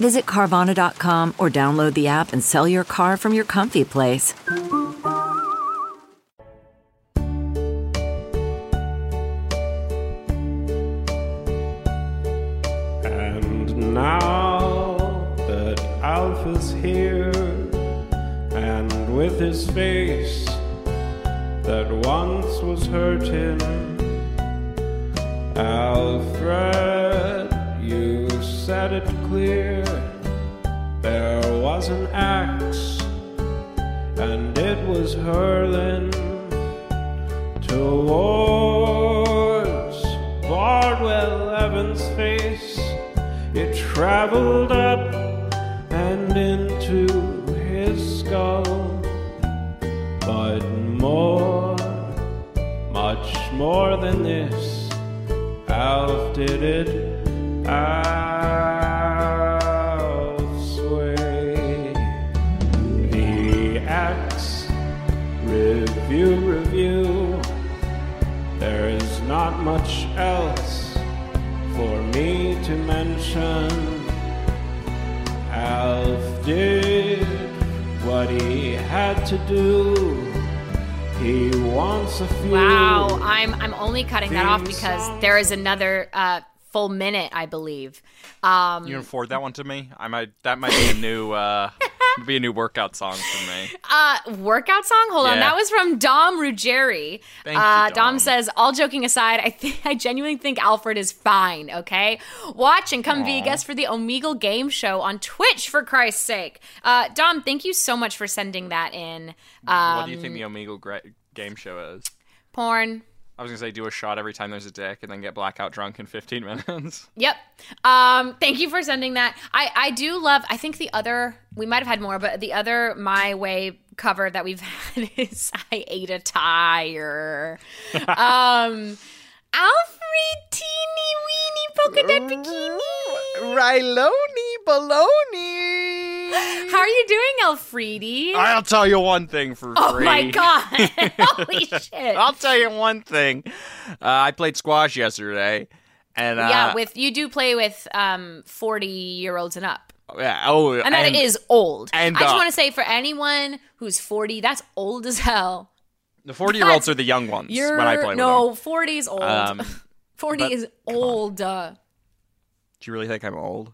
Visit Carvana.com or download the app and sell your car from your comfy place. And now that Alf is here, and with his face that once was hurting, Alfred, you said it clear. Hurling towards Bardwell Evans' face. It traveled up and into his skull, but more, much more than this, Alf did it Alf's much else for me to mention. Alf did what he had to do. He wants a few. Wow, I'm I'm only cutting that off because song. there is another uh, full minute, I believe. Um, You can forward that one to me. I might. That might be a new. uh be a new workout song for me. uh, workout song. Hold on, that was from Dom Ruggieri. Thank you, uh, Dom. says, all joking aside, I think I genuinely think Alfred is fine. Okay, watch and come be a guest for the Omegle Game Show on Twitch for Christ's sake. Uh, Dom, thank you so much for sending that in. Um, what do you think the Omegle gra- game show is? porn? I was gonna say do a shot every time there's a dick, and then get blackout drunk in 15 minutes. Yep. Um, thank you for sending that. I, I do love, I think the other, we might have had more, but the other My Way cover that we've had is I Ate a Tire. um, Alfred Teeny Weeny Polka Dot Bikini. Ryloni baloney. How are you doing, Alfredi? I'll tell you one thing for oh free. my god. Holy shit. I'll tell you one thing. Uh, I played squash yesterday, and uh, yeah, with you do play with um 40 year olds and up. yeah, oh, And that is old. and, I just uh, want to say for anyone who's 40, that's old as hell. the 40 year olds are the young ones when I play with them. no 40 is old. Um, 40 but- is old. Uh, do you really think I'm old?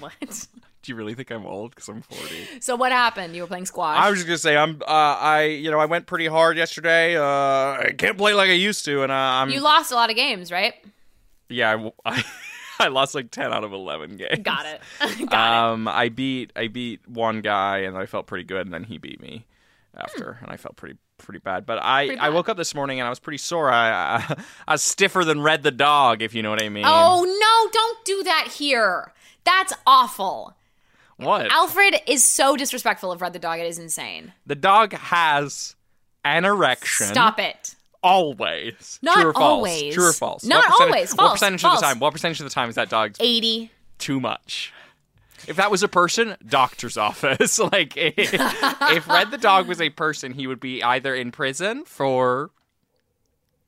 what? Do you really think I'm old? Because I'm 40. So what happened? You were playing squash. I was just gonna say I'm. Uh, I you know I went pretty hard yesterday. Uh, I can't play like I used to, and uh, I'm. you lost a lot of games, right? yeah, I, I, I lost like 10 out of 11 games. Got it. Got um, I beat I beat one guy, and I felt pretty good, and then he beat me after, and I felt pretty pretty bad. But I Pretty I woke up this morning and I was pretty sore. I, I I was stiffer than Red the dog, if you know what I mean. Oh no! Don't do that here. That's awful. What? Alfred is so disrespectful of Red the dog. It is insane. the dog has an erection. Stop it. Always. Not True or false? always. True or false? Not What percentage- always. What percentage False. of the time? What percentage of the time is that dog's 80. too much? If that was a person, doctor's office. like if, if Red the dog was a person, he would be either in prison for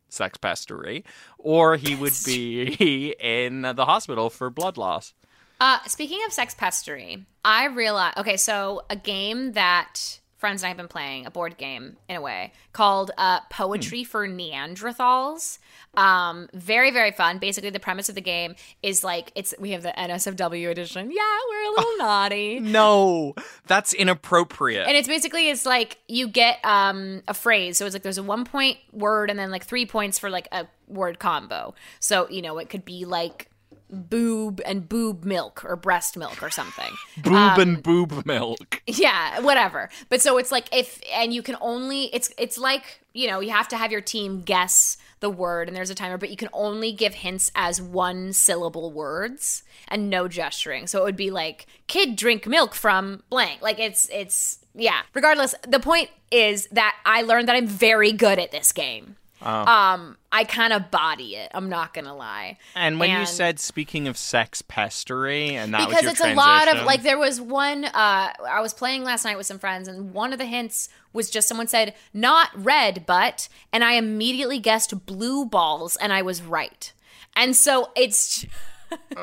sex pestery, or he would be in the hospital for blood loss. Uh, speaking of sex pestery, I realize. Okay, so a game that friends and I have been playing, a board game in a way, called uh, Poetry for Neanderthals. Um, very very fun. Basically, the premise of the game is like it's we have the NSFW edition. Yeah, we're a little naughty. No, that's inappropriate. And it's basically it's like you get um a phrase. So it's like there's a one point word and then like three points for like a word combo. So, you know, it could be like boob and boob milk or breast milk or something. boob um, and boob milk. Yeah, whatever. But so it's like if and you can only it's it's like, you know, you have to have your team guess the word and there's a timer, but you can only give hints as one syllable words and no gesturing. So it would be like kid drink milk from blank. Like it's it's yeah. Regardless, the point is that I learned that I'm very good at this game. Um, I kind of body it. I'm not gonna lie. And when you said speaking of sex pestery, and that was because it's a lot of like there was one uh i was playing last night with some friends and one of the hints was just someone said not red but and i immediately guessed blue balls and i was right and so it's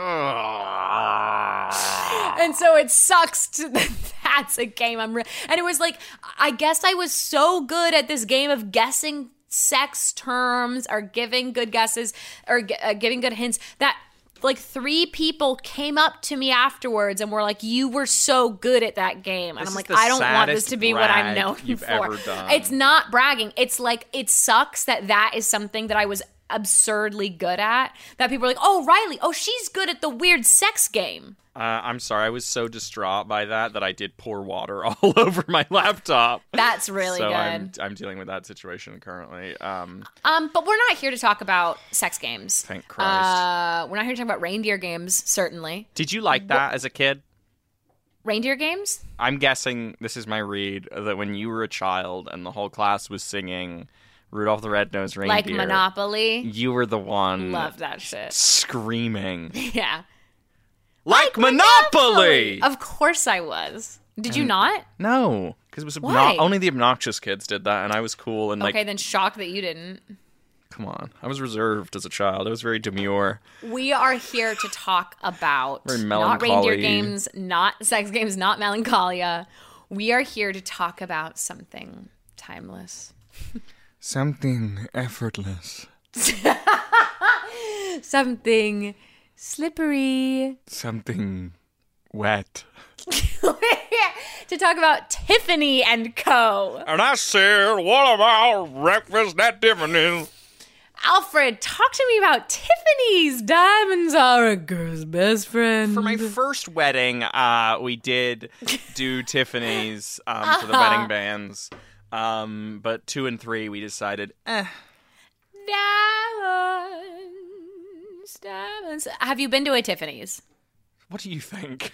and so it sucks to that's a game i'm re- and it was like i guess i was so good at this game of guessing sex terms or giving good guesses or uh, giving good hints that like three people came up to me afterwards and were like you were so good at that game. And This i'm like i don't want this to be what i'm known for. it's not bragging. It's like it sucks that that is something that i was absurdly good at that people are like oh Reilly oh she's good at the weird sex game Uh, I'm sorry, I was so distraught by that that I did pour water all over my laptop. That's really so good. I'm I'm dealing with that situation currently. Um, Um, but we're not here to talk about sex games. Thank Christ. Uh, we're not here to talk about reindeer games. Certainly, did you like that as a kid? reindeer games. I'm guessing this is my read that when you were a child and the whole class was singing Rudolph the Red-Nosed Reindeer, Like Monopoly. you were the one Love that shit. screaming Yeah. like, Monopoly. Of course I was. Did you not? No, because it was Why? obno- only the obnoxious kids did that, and I was cool and like, okay, then shocked that you didn't. come on, I was reserved as a child. I was very demure. We are here to talk about Very not reindeer games, not sex games, not melancholia. We are here to talk about something timeless. Something effortless. Something slippery. Something wet. to talk about Tiffany and Co. And I said, what about breakfast at Tiffany's? Alfred, talk to me about Tiffany's. Diamonds are a girl's best friend. For my first wedding, uh, we did do Tiffany's um, for the wedding bands. Um, but two and three, we decided, eh. diamonds, diamonds. Have you been to a Tiffany's? What do you think?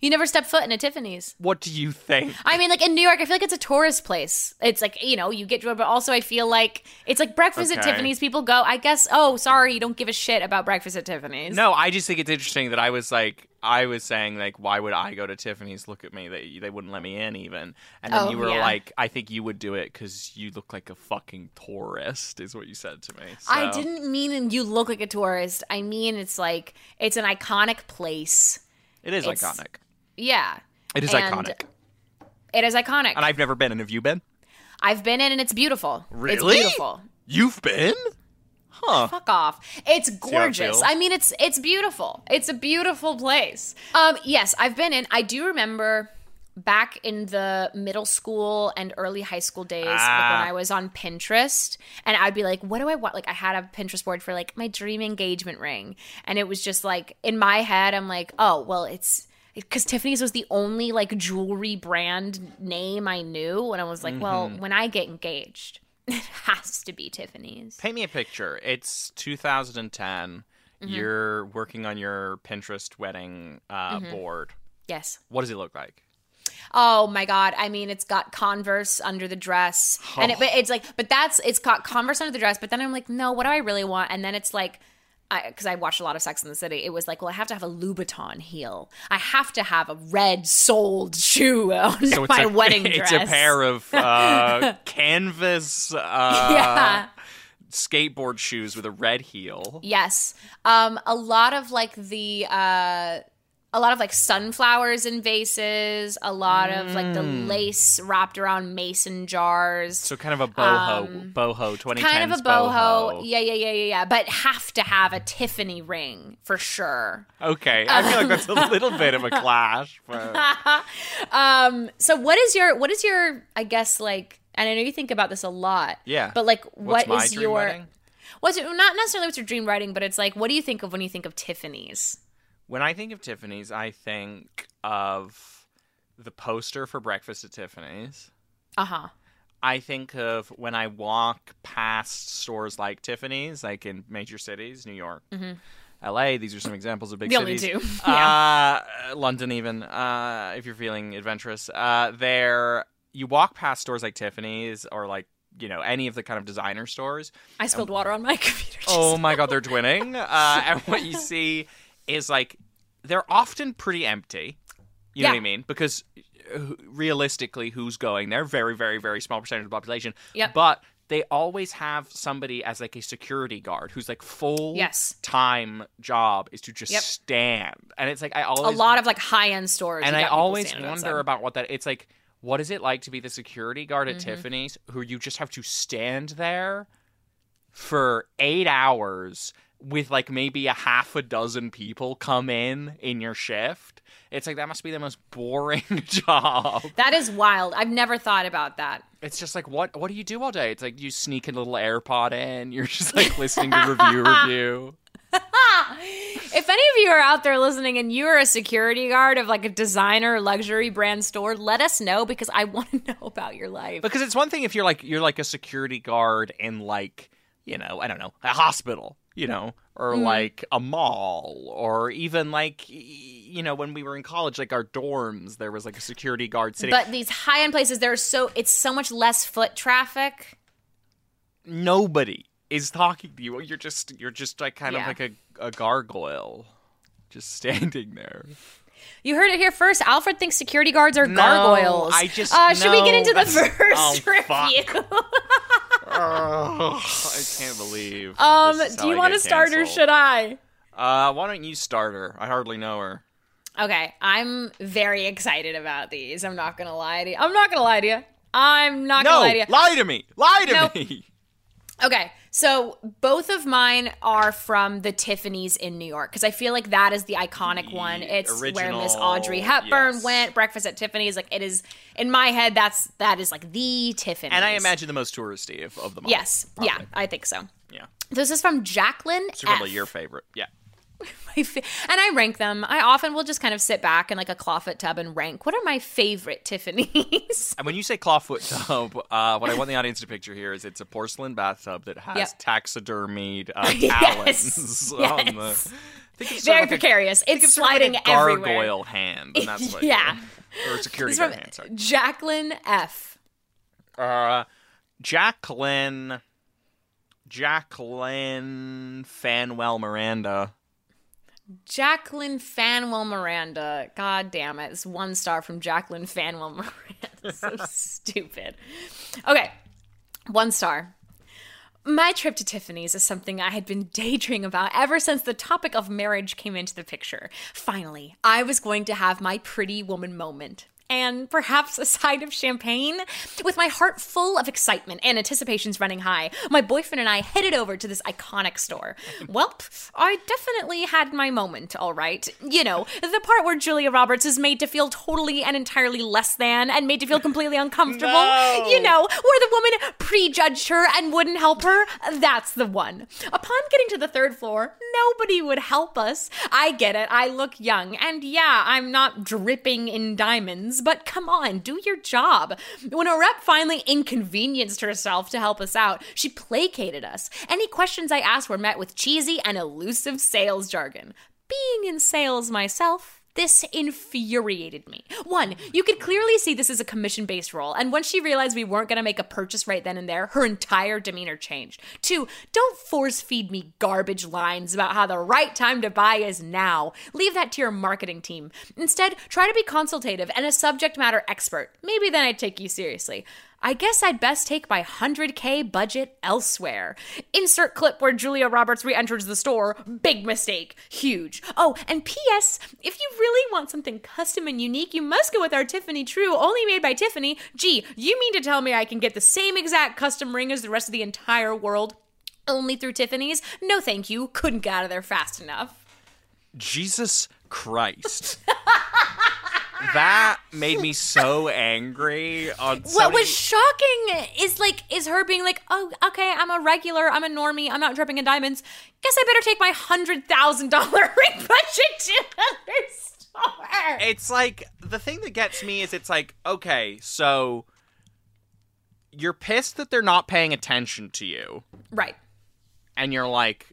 You never step foot in a Tiffany's. What do you think? I mean, like in New York, I feel like it's a tourist place. It's like you know, you get to but also I feel like it's like breakfast at Tiffany's. People go. I guess. Oh, sorry, you don't give a shit about breakfast at Tiffany's. No, I just think it's interesting that I was like, I was saying like, why would I go to Tiffany's? Look at me, they they wouldn't let me in even. And then Oh, you were yeah. like, I think you would do it because you look like a fucking tourist, is what you said to me. I didn't mean you look like a tourist. I mean it's like it's an iconic place. It is it's- iconic. Yeah. It is and iconic. It is iconic. And I've never been. And have you been? I've been in and it's beautiful. It's Really? beautiful. You've been? Huh. Fuck off. It's gorgeous. I mean it's it's beautiful. It's a beautiful place. Um yes, I've been in. I do remember back in the middle school and early high school days like Ah. when I was on Pinterest and I'd be like, what do I want? Like I had a Pinterest board for like my dream engagement ring. And it was just like in my head, I'm like, oh well it's because Tiffany's was the only like jewelry brand name I knew. And I was like, well, Mm-hmm. when I get engaged, it has to be Tiffany's. Paint me a picture. It's 2010. Mm-hmm. You're working on your Pinterest wedding uh, Mm-hmm. board. Yes. What does it look like? Oh my god! I mean, it's got Converse under the dress, and it, but it's like, but that's it's got Converse under the dress. But then I'm like, no, what do I really want? And then it's like, because I, watched a lot of Sex in the City, it was like, well, I have to have a Louboutin heel. I have to have a red soled shoe on So it's my a, wedding it's dress. a pair of uh, canvas uh, yeah. skateboard shoes with a red heel. Yes. Um, a lot of like the uh a lot of like sunflowers in vases, a lot of like the lace wrapped around mason jars. Mm. So kind of a boho, boho 2010s kind of a boho. Yeah, yeah, yeah, yeah, yeah. But have to have a Tiffany ring for sure. Okay, I feel like that's a little bit of a clash. But Um, so what is your what is your I guess like and I know you think about this a lot. Yeah. But like what's my is dream your what's it, not necessarily what's your dream writing, but it's like what do you think of when you think of Tiffany's? When I think of Tiffany's, I think of the poster for Breakfast at Tiffany's. Uh-huh. I think of when I walk past stores like Tiffany's, like in major cities, New York, LA. These are some examples of big Mm-hmm. The only cities. two. Uh, London, even uh, if you're feeling adventurous. Uh, there, you walk past stores like Tiffany's or like you know any of the kind of designer stores. I spilled water on my computer. Oh my god, they're twinning. Uh, and what you see is like they're often pretty empty. You know what I mean? Because uh, realistically, who's going there? Very, very, very small percentage of the population. Yep. But they always have somebody as like a security guard who's like full Yes. time job is to just Yep. stand. And it's like I always a lot of like high end stores. and I always wonder outside. about what that it's like what is it like to be the security guard Mm-hmm. at Tiffany's who you just have to stand there for 8 hours with like maybe a half a dozen people come in in your shift. It's like that must be the most boring job. That is wild. I've never thought about that. It's just like what what do you do all day? It's like you sneak a little AirPod in, you're just like listening to review Revue. If any of you are out there listening and you are a security guard of like a designer luxury brand store, let us know because I want to know about your life. Because it's one thing if you're like you're like a security guard in like you know I don't know a hospital, you know, or Mm-hmm. like a mall, or even like you know when we were in college, like our dorms, there was like a security guard sitting. But these high end places, there's so it's so much less foot traffic. Nobody is talking to you. You're just you're just like kind Yeah. of like a, a gargoyle, just standing there. You heard it here first. Alfred thinks security guards are gargoyles. I just- uh, should we get into the first oh, review? Oh, I can't believe. um, do you I want to start or should I? Uh, why don't you start her? I hardly know her. Okay, I'm very excited about these. I'm not gonna lie to you. I'm not gonna lie to you. I'm not No, gonna lie to you. lie to me. Lie to Nope. me. Okay, so both of mine are from the Tiffany's in New York because I feel like that is the iconic The one. It's where Miss Audrey Hepburn yes. went. Breakfast at Tiffany's, like it is in my head. That's that is like the Tiffany's. And I imagine the most touristy of, of them all. Yes, yeah. I think so. Yeah. This is from Jacqueline. It's probably F. your favorite. Yeah. And I rank them. I often will just kind of sit back in like a clawfoot tub and rank what are my favorite Tiffany's. And when you say clawfoot tub, uh, what I want the audience to picture here is it's a porcelain bathtub that has Yep. taxidermied uh, Yes, talons on the. yes. Think of sort Very like precarious. think It's of sort of sliding like a everywhere. gargoyle hand, and that's what. Yeah. Or security guard hand. Sorry. Jacqueline F. Uh, Jacqueline. Jacqueline Fanwell Miranda. Jacqueline Fanwell Miranda. God damn it. It's one star from Jacqueline Fanwell Miranda. so stupid. Okay. One star. My trip to Tiffany's is something I had been daydreaming about ever since the topic of marriage came into the picture. Finally, I was going to have my pretty woman moment. And perhaps a side of champagne? With my heart full of excitement and anticipations running high, my boyfriend and I headed over to this iconic store. Welp, I definitely had my moment, all right. You know, the part where Julia Roberts is made to feel totally and entirely less than and made to feel completely uncomfortable. No. You know, where the woman prejudged her and wouldn't help her. That's the one. Upon getting to the third floor, nobody would help us. I get it. I look young. And yeah, I'm not dripping in diamonds, but come on, do your job. When a rep finally inconvenienced herself to help us out, she placated us. Any questions I asked were met with cheesy and elusive sales jargon. Being in sales myself, this infuriated me. One, you could clearly see this is a commission based role, and once she realized we weren't to make a purchase right then and there, her entire demeanor changed. Two, don't force feed me garbage lines about how the right time to buy is now. Leave that to your marketing team. Instead, try to be consultative and a subject matter expert. Maybe then I'd take you seriously. I guess I'd best take my 100k budget elsewhere. Insert clip where Julia Roberts re enters the store. Big mistake. Huge. Oh, and P.S. If you really want something custom and unique, you must go with our Tiffany True, only made by Tiffany. Gee, you mean to tell me I can get the same exact custom ring as the rest of the entire world? Only through Tiffany's? No, thank you. Couldn't get out of there fast enough. Jesus Christ. that made me so angry on so what many- was shocking is like is her being like, oh, okay, I'm a regular, I'm a normie, I'm not dripping in diamonds. Guess I better take my hundred thousand dollar ring budget to another store. it's like the thing that gets me is it's like okay so you're pissed that they're not paying attention to you, Right. and you're like,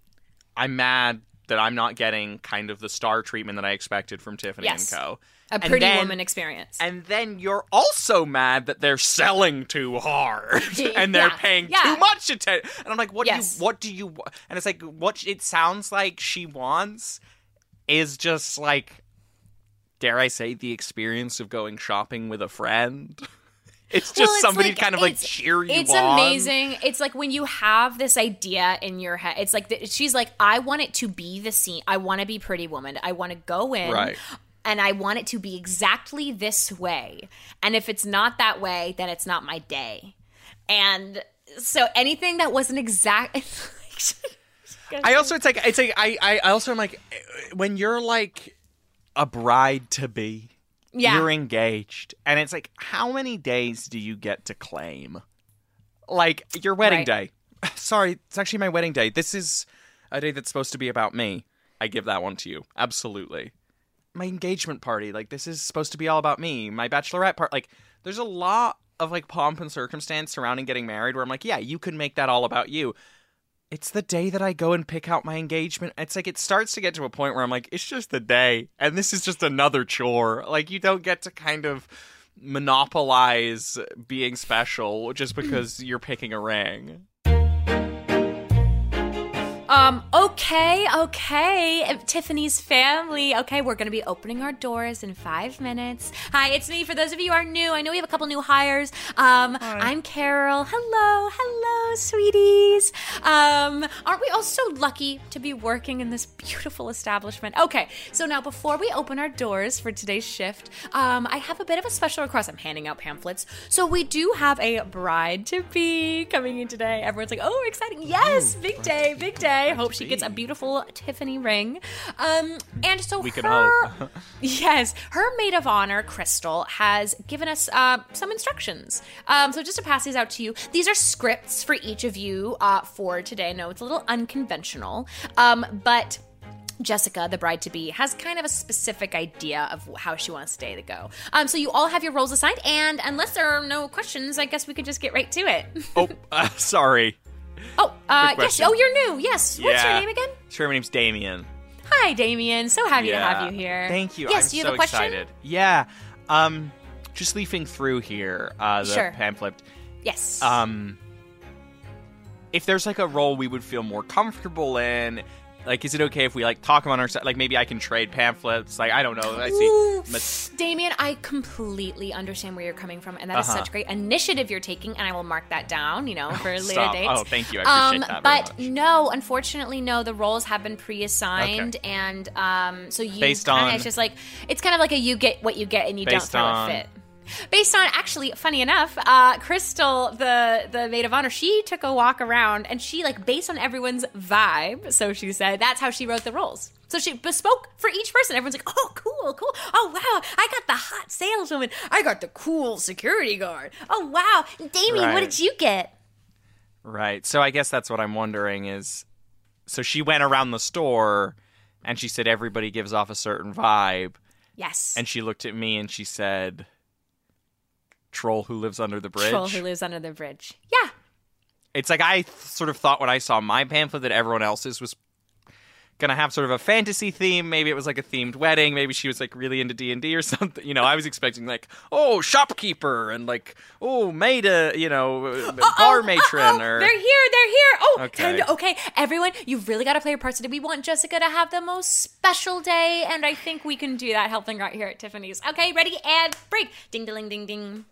I'm mad that I'm not getting kind of the star treatment that I expected from Tiffany Yes. and Co. A pretty then- woman experience. And then you're also mad that they're selling too hard and they're Yeah, paying yeah. too much attention. And I'm like, what Yes. do you what do you and it's like what it sounds like she wants is just like dare I say the experience of going shopping with a friend. It's just Well, it's somebody like- kind of like cheer you It's on. amazing. It's like when you have this idea in your head. It's like the, she's like, I want it to be the scene. I want to be Pretty Woman. I want to go in. Right. And I want it to be exactly this way. And if it's not that way, then it's not my day. And so anything that wasn't exact. I also it's like it's like I I also am like when you're like a bride to be yeah. you're engaged and it's like how many days do you get to claim like your wedding Right. day sorry it's actually my wedding day this is a day that's supposed to be about me i give that one to you absolutely my engagement party like this is supposed to be all about me my bachelorette part like there's a lot of like pomp and circumstance surrounding getting married where i'm like yeah you can make that all about you it's the day that I go and pick out my engagement. It's like it starts to get to a point where I'm like, it's just the day, and this is just another chore. Like you don't get to kind of monopolize being special just because you're picking a ring. Um, okay, okay. Tiffany's family. Okay, we're gonna be opening our doors in five minutes. Hi, it's me. For those of you who are new, I know we have a couple new hires. Um, I'm Carol. Hello, hello, sweeties. Um, aren't we all so lucky to be working in this beautiful establishment? Okay, so now before we open our doors for today's shift, um, I have a bit of a special request. I'm handing out pamphlets. So we do have a bride to be coming in today. Everyone's like, oh, exciting. Yes, big day, big day. Hope she gets a beautiful Tiffany ring. Um, and so We can her, hope. yes, her maid of honor, Crystal, has given us uh, some instructions. Um, so just to pass these out to you, these are scripts for each of you uh, for today. No, it's a little unconventional, um, but. Jessica, the bride to be, has kind of a specific idea of how she wants today to go. Um, so you all have your roles assigned, and unless there are no questions, I guess we could just get right to it. Oh, uh, sorry. Oh, uh, yes. Oh, you're new. Yes. What's your name again? Sure, my name's Damien. Hi, Damien. So happy to have you here. Thank you. Yes. I'm you so have a question? excited. Yeah. Um, just leafing through here, uh, the Sure. pamphlet. Yes. um if there's like a role we would feel more comfortable in like is it okay if we like talk about ourselves like maybe i can trade pamphlets like i don't know i see mas- Damien, I completely understand where you're coming from, and that is Uh-huh. such great initiative you're taking, and I will mark that down, you know, for later stop. dates. Oh, thank you. I appreciate um, that But no, unfortunately, no. The roles have been pre-assigned, Okay. and um, so you Based kinda, on- it's just like it's kind of like a you get what you get, and you don't Based throw on- a fit. Based on actually, funny enough, uh, Crystal, the the maid of honor, she took a walk around and she like based on everyone's vibe. So she said that's how she wrote the roles. So she bespoke for each person. Everyone's like, oh, cool, cool. Oh wow, I got the hot saleswoman. I got the cool security guard. Oh wow, Damien, what did you get? right so i guess that's what i'm wondering is so she went around the store and she said everybody gives off a certain vibe Yes, and she looked at me and she said troll who lives under the bridge troll who lives under the bridge. Yeah, it's like I th- sort of thought when I saw my pamphlet that everyone else's was gonna have sort of a fantasy theme. Maybe it was like a themed wedding. Maybe she was like really into D and D or something. You know, I was expecting like oh shopkeeper and like oh maid, uh, you know, uh, bar matron Uh-oh, or they're here, they're here. Oh, Okay. time to, okay, everyone, you've really got to play your parts today. We want Jessica to have the most special day, and I think we can do that helping right here at Tiffany's. Okay, ready and break. Ding, ding, ding, ding.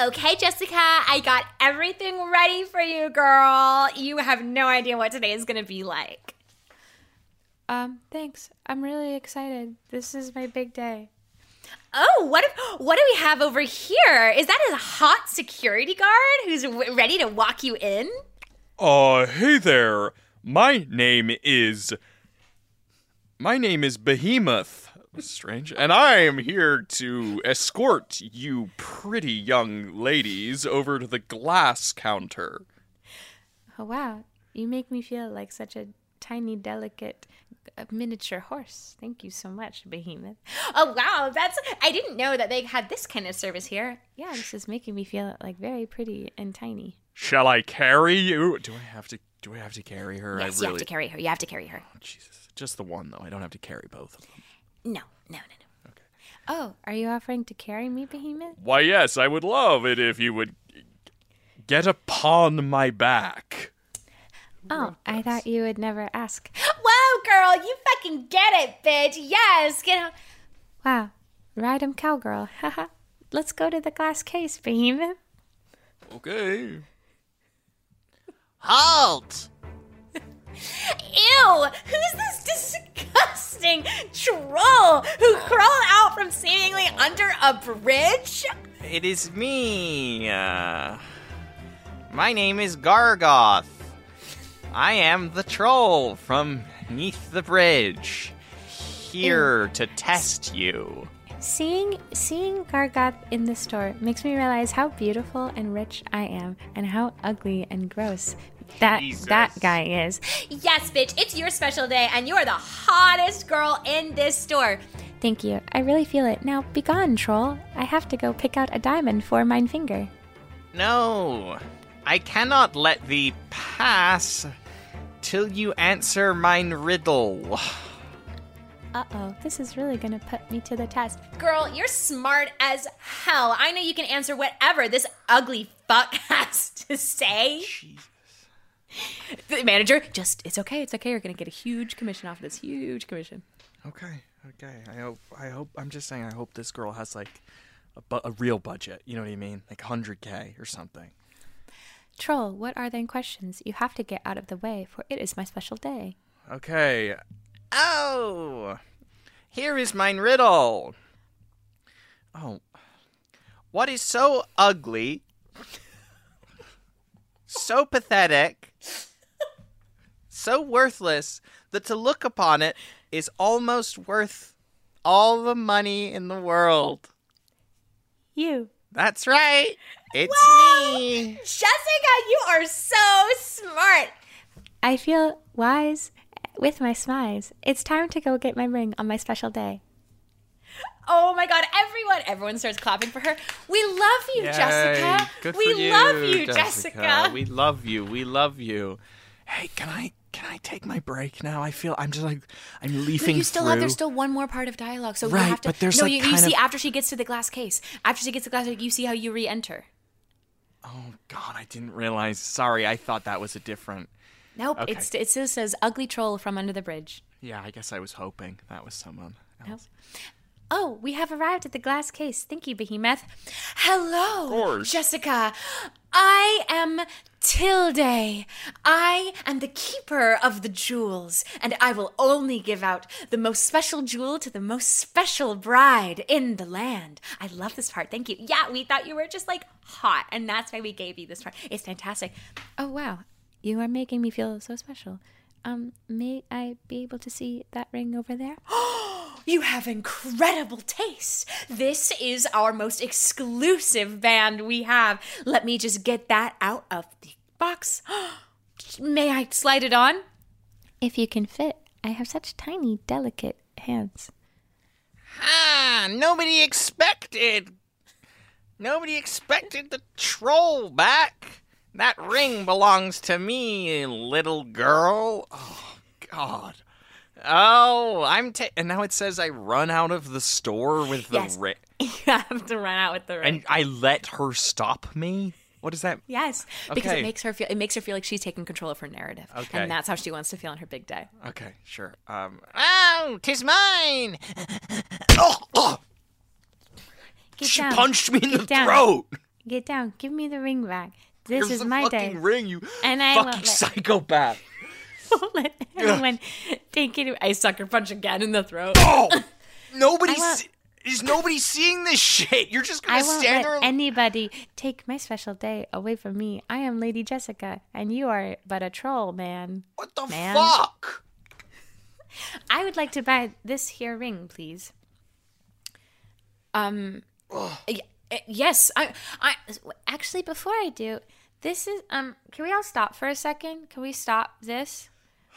Okay, Jessica, I got everything ready for you, girl. You have no idea what today is going to be like. Um, thanks. I'm really excited. This is my big day. Oh, what if, what do we have over here? Is that a hot security guard who's w- ready to walk you in? Uh, hey there. My name is. My name is Behemoth. Strange. And I am here to escort you pretty young ladies over to the glass counter. Oh wow, you make me feel like such a tiny, delicate uh, miniature horse. Thank you so much, Behemoth. Oh wow, that's I didn't know that they had this kind of service here. Yeah, this is making me feel like very pretty and tiny. Shall I carry you? Do I have to? Do I have to carry her? Yes, I you have to carry her. You have to carry her. Jesus, just the one though. I don't have to carry both of them. No, no, no, no. Okay. Oh, are you offering to carry me, Behemoth? Why, yes, I would love it if you would get upon my back. Oh, I thought you would never ask. Wow, girl, you fucking get it, bitch. Yes, get out. Wow, ride him, cowgirl. Haha. Let's go to the glass case, Behemoth. Okay. Halt! Ew! Who's this disgusting troll who crawled out from seemingly under a bridge? It is me. Uh, my name is Gargoth. I am the troll from neath the bridge. Here to test you. Seeing seeing Gargoth in the store makes me realize how beautiful and rich I am, and how ugly and gross that Jesus. that guy is. Yes, bitch, it's your special day, and you are the hottest girl in this store. Thank you. I really feel it. Now be gone, troll. I have to go pick out a diamond for mine finger. No, I cannot let thee pass till you answer mine riddle. Uh oh, this is really gonna put me to the test. Girl, you're smart as hell. I know you can answer whatever this ugly fuck has to say. The manager, just, it's okay, it's okay. You're gonna get a huge commission off this huge commission. Okay. Okay. I hope. I hope. I'm just saying. I hope this girl has like a, bu- a real budget. You know what I mean? Like 100k or something. Troll, what are then questions? You have to get out of the way, for it is my special day. Okay. Oh, here is mine riddle. Oh, What is so ugly, so pathetic, so worthless that to look upon it is almost worth all the money in the world? You. That's right. It's me. Jessica, you are so smart. I feel wise with my smize. It's time to go get my ring on my special day. Oh my god, everyone, everyone starts clapping for her. We love you, Jessica. Good we for you, love you, Jessica. We love you. We love you. Hey, can I can I take my break now? I feel I'm just like I'm No, leafing you still through. have there's still one more part of dialogue, so Right, you have to. but there's, no, like, you, you see of- after she gets to the glass case. After she gets to the glass, case, you see how you re-enter. oh God, I didn't realize. Sorry, I thought that was a different. Nope, Okay. it's it still says "ugly troll from under the bridge." Yeah, I guess I was hoping that was someone else. Oh, we have arrived at the glass case. Thank you, Behemoth. Hello, course. Jessica. I am Tilde. I am the keeper of the jewels, and I will only give out the most special jewel to the most special bride in the land. I love this part. Thank you. Yeah, we thought you were just like hot, and that's why we gave you this part. It's fantastic. Oh, wow. You are making me feel so special. Um, may I be able to see that ring over there? You have incredible taste. This is our most exclusive band we have. Let me just get that out of the box. May I slide it on? If you can fit, I have such tiny, delicate hands. Ah, nobody expected. Nobody expected the troll back. That ring belongs to me, little girl. Oh, God. Oh, I'm ta- And now it says I run out of the store with the Yes. ring, You have to run out with the ring. and I let her stop me. What is that? yes, because Okay. it makes her feel. It makes her feel like she's taking control of her narrative, Okay. and that's how she wants to feel on her big day. Okay, sure. Um, Oh, tis mine. oh, oh, Get she down. punched me in the down. throat. Get down. Give me the ring back. This Here's is my fucking day. ring, you And I fucking psychopath. Won't let anyone take it. I sucker punch again in the throat. Oh, is nobody seeing this shit. You're just gonna I won't stand let there. anybody take my special day away from me. I am Lady Jessica, and you are but a troll, man. what the man. fuck? I would like to buy this here ring, please. Um, y- uh, yes, I, I, Actually, before I do, this is um. Can we all stop for a second? Can we stop this?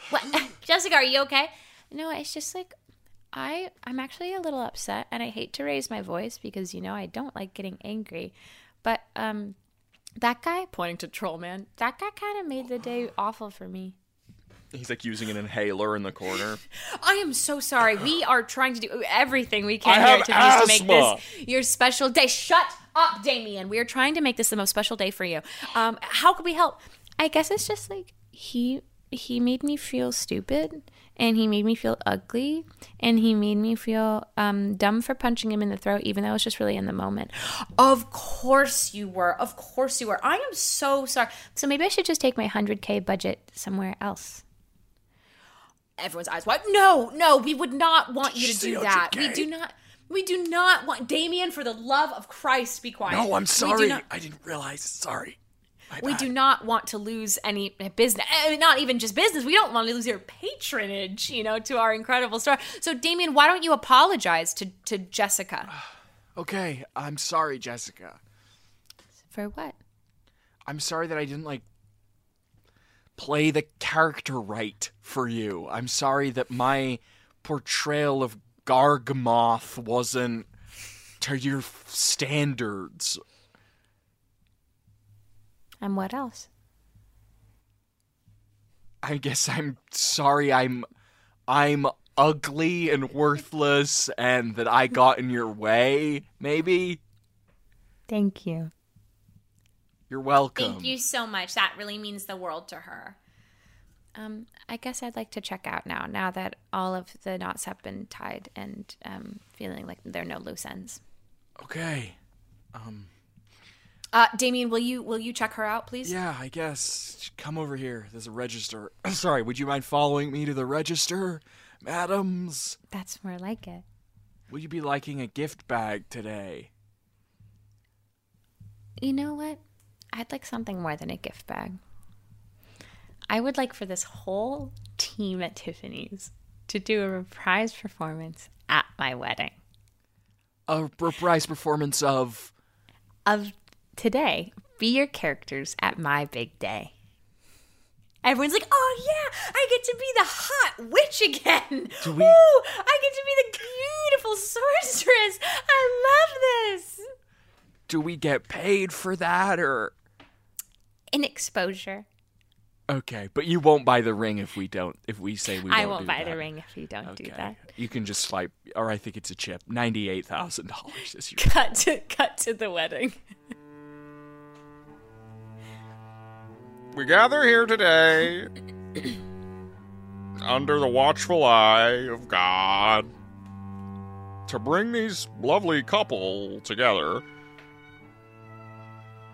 What? Jessica, are you okay? No, it's just like I I'm actually a little upset and I hate to raise my voice because you know I don't like getting angry. But um that guy pointing to troll man, that guy kind of made the day awful for me. He's like using an inhaler in the corner. I am so sorry. We are trying to do everything we can I here have at to make this your special day. Shut up, Damien. We are trying to make this the most special day for you. Um, how can we help? I guess it's just like he he made me feel stupid and he made me feel ugly and he made me feel um, dumb for punching him in the throat even though it was just really in the moment of course you were of course you were i am so sorry so maybe i should just take my 100k budget somewhere else everyone's eyes wide. No, no, we would not want you to do that. We do not. We do not want Damien. For the love of Christ, be quiet. No, I'm sorry. I didn't realize. Sorry. My we do not want to lose any business, eh, not even just business. We don't want to lose your patronage, you know, to our incredible store. So, Damien, why don't you apologize to to Jessica Okay, I'm sorry, Jessica. for what? I'm sorry that I didn't like play the character right for you. I'm sorry that my portrayal of Gargamoth wasn't to your standards. And what else? I guess I'm sorry I'm I'm ugly and worthless and that I got in your way, maybe. Thank you. You're welcome. Thank you so much. That really means the world to her. Um, I guess I'd like to check out now. Now that all of the knots have been tied, and um, feeling like there are no loose ends. Okay. Uh, Damien, will you will you check her out, please? Yeah, I guess. Come over here. There's a register. Sorry, would you mind following me to the register? Madams, That's more like it. will you be liking a gift bag today? You know what? I'd like something more than a gift bag. I would like for this whole team at Tiffany's to do a reprise performance at my wedding A reprise performance of. of today. Be your characters at my big day. Everyone's like, "Oh yeah, I get to be the hot witch again. Do we- Ooh, I get to be the beautiful sorceress. I love this." Do we get paid for that or. In exposure. Okay, but you won't buy the ring if we don't. If we say we I won't won't do buy that. the ring if you don't do that. You can just swipe, or I think it's a chip. Ninety-eight thousand dollars is your. Cut to cut to the wedding. We gather here today under the watchful eye of God to bring these lovely couple together.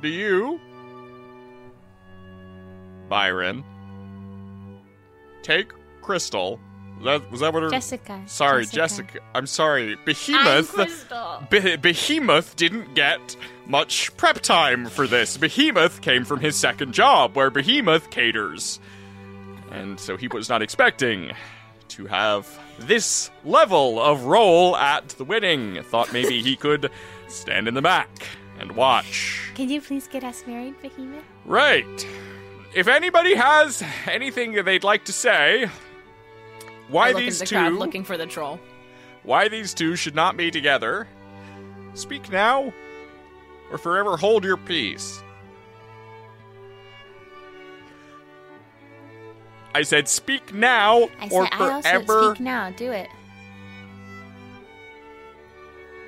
Do you, Byron, take Crystal? Was that, was that what her? Jessica. Sorry, Jessica. Jessica. I'm sorry. Behemoth. Be- Behemoth didn't get much prep time for this. Behemoth came from his second job, where Behemoth caters. And so he was not expecting to have this level of role at the wedding. Thought maybe he could stand in the back and watch. Can you please get us married, Behemoth? Right. If anybody has anything that they'd like to say, why look these into two crowd looking for the troll. why these two should not be together, speak now or forever hold your peace. I said speak now I or said I also forever. speak now. Do it.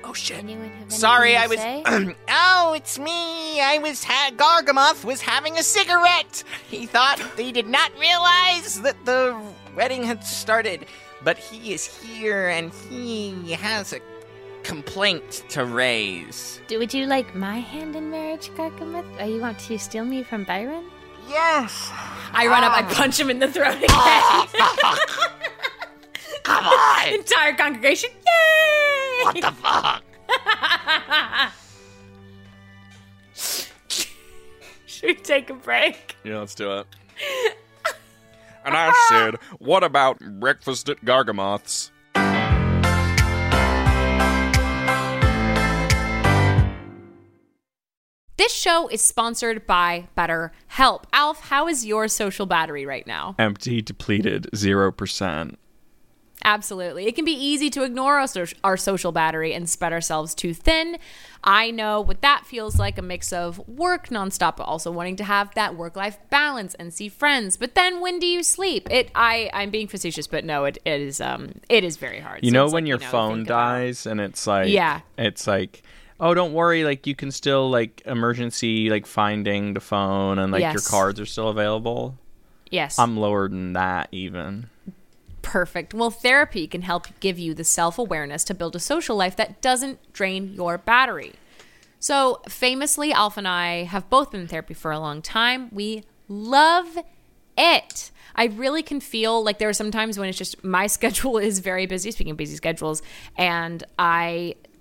Oh shit! Anyone have anything Sorry, I was. oh, it's me. I was. Ha- Gargamoth was having a cigarette. He thought he did not realize that the wedding had started. But he is here and he has a complaint to raise. Do, would you like my hand in marriage, Gargameth? Or you want to steal me from Byron? Yes. I run up, I ah. punch him in the throat ah, again. Come on. Entire congregation, yay! what the fuck? Should we take a break? Yeah, let's do it. And I said, what about breakfast at Gargamoth's? This show is sponsored by BetterHelp. Alf, how is your social battery right now? Empty, depleted, 0%. Absolutely. It can be easy to ignore our, so- our social battery and spread ourselves too thin. I know what that feels like a mix of work nonstop, but also wanting to have that work life balance and see friends. But then when do you sleep? It I, I'm being facetious, but no, it, it is um it is very hard. You So know when like, your you know, phone think about- dies and it's like Yeah. it's like oh don't worry like you can still like emergency like finding the phone and like your cards are still available. Yes. I'm lower than that even. Perfect. Well, therapy can help give you the self awareness to build a social life that doesn't drain your battery. So, famously, Alf and I have both been in therapy for a long time. We love it. I really can feel like there are some times when it's just my schedule is very busy, speaking of busy schedules, and I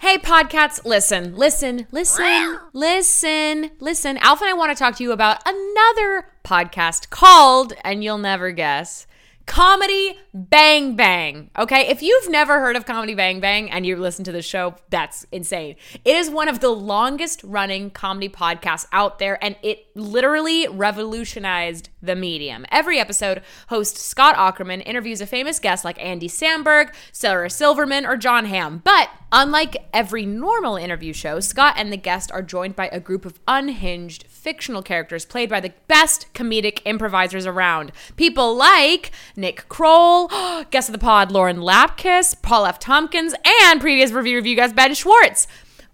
Hey, podcasts, listen, listen, listen, listen, listen. Alpha and I want to talk to you about another podcast called, and you'll never guess, Comedy Bang Bang. Okay, if you've never heard of Comedy Bang Bang and you listen to the show, that's insane. It is one of the longest running comedy podcasts out there, and it literally revolutionized the medium. Every episode, host Scott Aukerman interviews a famous guest like Andy Samberg, Sarah Silverman, or Jon Hamm. But unlike every normal interview show, Scott and the guest are joined by a group of unhinged fictional characters played by the best comedic improvisers around. People like Nick Kroll, guest of the pod Lauren Lapkus, Paul F. Tompkins, and previous review revue guest Ben Schwartz.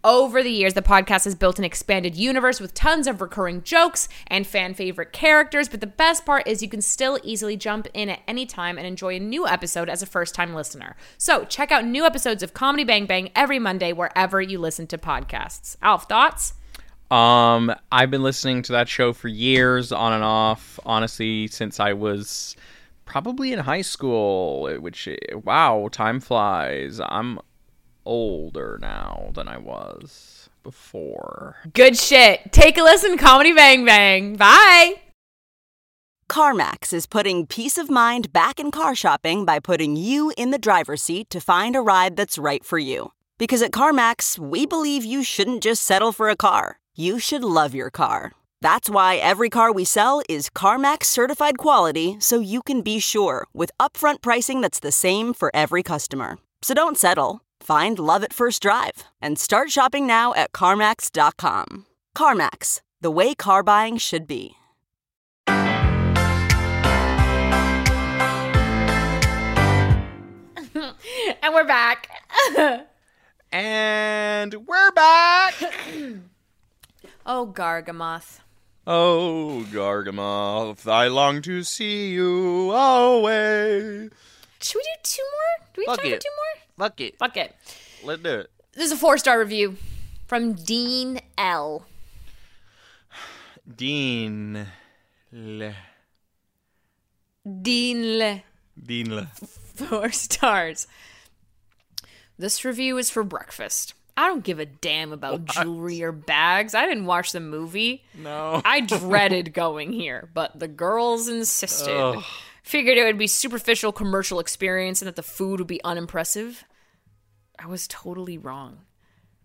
Over the years, the podcast has built an expanded universe with tons of recurring jokes and fan favorite characters. But the best part is you can still easily jump in at any time and enjoy a new episode as a first time listener. So check out new episodes of Comedy Bang Bang every Monday wherever you listen to podcasts. Alf, thoughts? Um, I've been listening to that show for years, on and off. Honestly, since I was probably in high school. Which, wow, time flies. I'm older now than I was before. Good shit. Take a listen, Comedy Bang Bang. Bye. CarMax is putting peace of mind back in car shopping by putting you in the driver's seat to find a ride that's right for you. Because at CarMax, we believe you shouldn't just settle for a car, you should love your car. That's why every car we sell is CarMax certified quality so you can be sure with upfront pricing that's the same for every customer. So don't settle. Find love at first drive and start shopping now at CarMax.com. CarMax, the way car buying should be. And we're back. And we're back. oh, Gargamoth. oh, Gargamoth, I long to see you always. Should we do two more? Do we have Fuck time for two more? Fuck it. Fuck it. Let's do it. This is a four star review from Dean L. Dean. Le. Dean L. Dean. Le. Four stars. This review is for breakfast. I don't give a damn about jewelry or bags. I didn't watch the movie. No. I dreaded going here, but the girls insisted. Figured it would be superficial commercial experience and that the food would be unimpressive. I was totally wrong.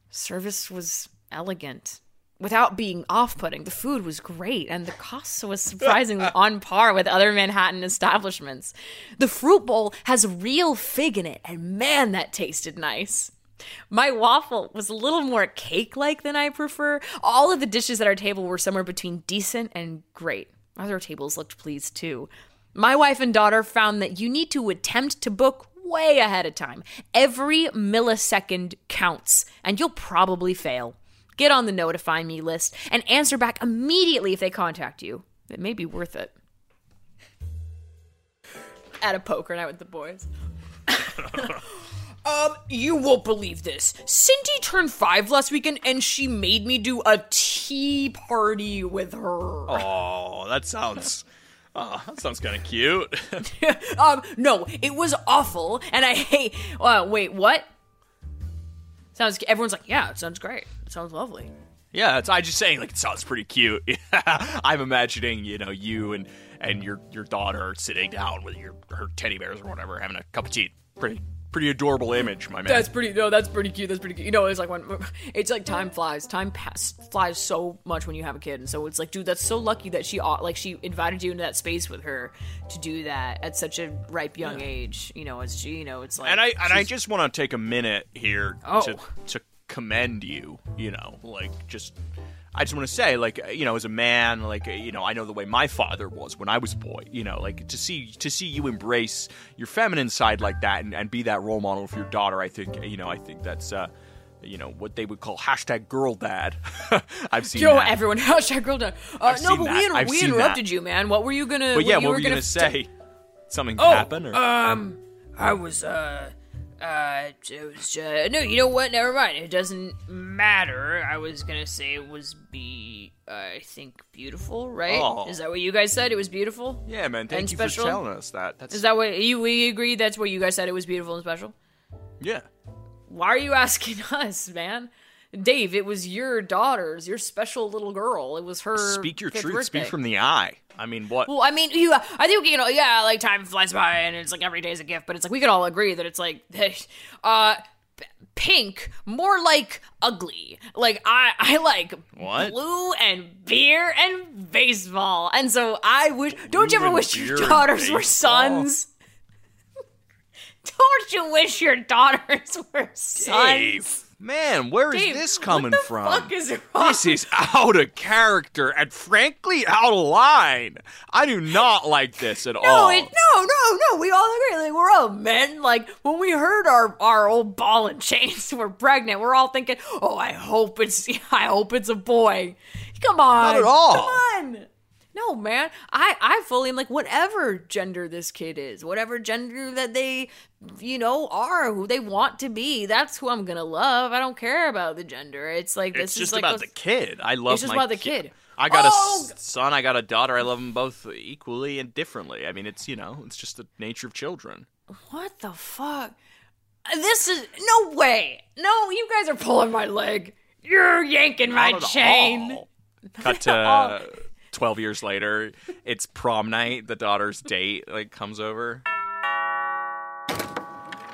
Service was elegant without being off-putting. The food was great and the cost was surprisingly on par with other Manhattan establishments. The fruit bowl has real fig in it and man that tasted nice. My waffle was a little more cake like than I prefer. All of the dishes at our table were somewhere between decent and great. Other tables looked pleased too. My wife and daughter found that you need to attempt to book way ahead of time. Every millisecond counts, and you'll probably fail. Get on the notify me list and answer back immediately if they contact you. It may be worth it. At a poker night with the boys. Um, you won't believe this. Cindy turned five last weekend and she made me do a tea party with her. Oh, that sounds. Oh, that sounds kind of cute. um, no, it was awful, and I hate. Uh, wait, what? Sounds. Everyone's like, yeah, it sounds great. It sounds lovely. yeah, it's, I'm just saying, like, it sounds pretty cute. I'm imagining, you know, you and and your your daughter sitting down with your her teddy bears or whatever, having a cup of tea. Pretty pretty adorable image, my man. That's pretty. No, that's pretty cute. That's pretty cute. You know, it's like when it's like time flies. Time pass flies so much when you have a kid, and so it's like, dude, that's so lucky that she au- like she invited you into that space with her to do that at such a ripe young age. You know, as she, you know, it's like, and I and I just want to take a minute here Oh. to to commend you. You know, like just I just want to say, like you know, as a man, like you know, I know the way my father was when I was a boy. You know, like to see to see you embrace your feminine side like that and, and be that role model for your daughter. I think you know, I think that's. uh you know what they would call hashtag girl dad. I've seen Yo, that. everyone, hashtag girl dad. Uh, no, but that. we, inter- we interrupted that. you, man. What were you gonna? but yeah, you what were you gonna, f- say? Something Oh, happened? Or? um, I was uh, uh, it was uh, no, you know what? Never mind. It doesn't matter. I was gonna say it was be, I think, beautiful, right? Oh. Is that what you guys said? It was beautiful. yeah, man. Thank and you special? for telling us that. That's Is that what you we agree? That's what you guys said. It was beautiful and special. yeah. Why are you asking us, man? Dave, it was your daughter's, your special little girl. It was her. Speak your truth. Speak from the eye. I mean, what? Well, I mean, you. I think you know. Yeah, like time flies by, and it's like every day's a gift. But it's like we can all agree that it's like, uh, pink, more like ugly. Like I, I like What? blue and beer and baseball. And so I wish. Don't you ever wish your daughters were sons? Don't you wish your daughters were sons? Dave, man, where is Dave, this coming what the from? Fuck is this is out of character and frankly out of line. I do not like this at No, all. it, no, no, no. We all agree. Like we're all men. Like when we heard our our old ball and chains were pregnant, we're all thinking, "Oh, I hope it's I hope it's a boy." Come on, Not at all. Come on. No, man. I I fully am like whatever gender this kid is, whatever gender that they, you know, are, who they want to be. That's who I'm gonna love. I don't care about the gender. It's like this it's is just like about the kid. I love It's just about the kid. I got Oh! a son. I got a daughter. I love them both equally and differently. I mean, it's you know, it's just the nature of children. What the fuck? This is no way. No, you guys are pulling my leg. You're yanking my Not chain. all. Cut to all. twelve years later. It's prom night. The daughter's date like comes over.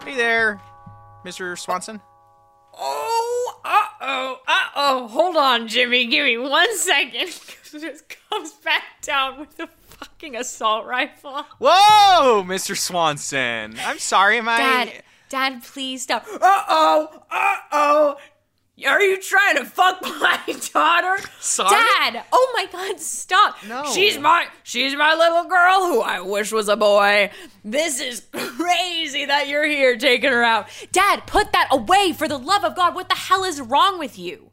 Hey there, Mr. Swanson. Oh, uh oh, uh oh. Hold on, Jimmy. Give me one second. just comes back down with a fucking assault rifle. Whoa, Mr. Swanson. I'm sorry. Am I? Dad, Dad, please stop. Uh oh, uh oh. Are you trying to fuck my daughter? Sorry. Dad! Oh my god, stop! No. She's my she's my little girl who I wish was a boy. This is crazy that you're here taking her out. Dad, put that away for the love of God. What the hell is wrong with you?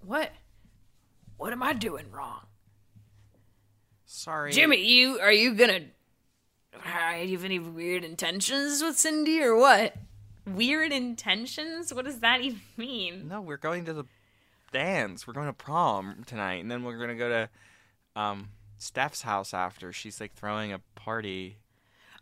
What? What am I doing wrong? Sorry, Jimmy, you are you gonna have any weird intentions with Cindy or what? Weird intentions? What does that even mean? No, we're going to the dance. We're going to prom tonight, and then we're gonna go to um Steph's house after. She's like throwing a party,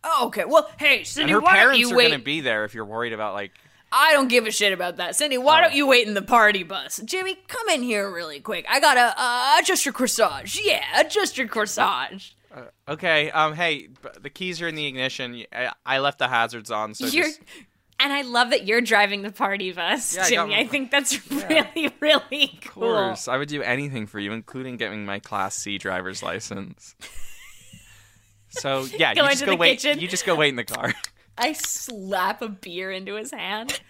Oh, okay. Well, hey, and Cindy, her why don't parents you are wait? gonna be there. If you're worried about like, I don't give a shit about that, Cindy. Why Oh. don't you wait in the party bus? Jimmy, come in here really quick. I gotta uh, adjust your corsage. Yeah, adjust your corsage. okay, um, hey, the keys are in the ignition. I, I left the hazards on, so You're just And I love that you're driving the party bus, Yeah, I Jimmy. my- I think that's really, really cool. Of course, I would do anything for you, including getting my Class C driver's license. So yeah, you just go wait. kitchen. You just go wait in the car. I slap a beer into his hand.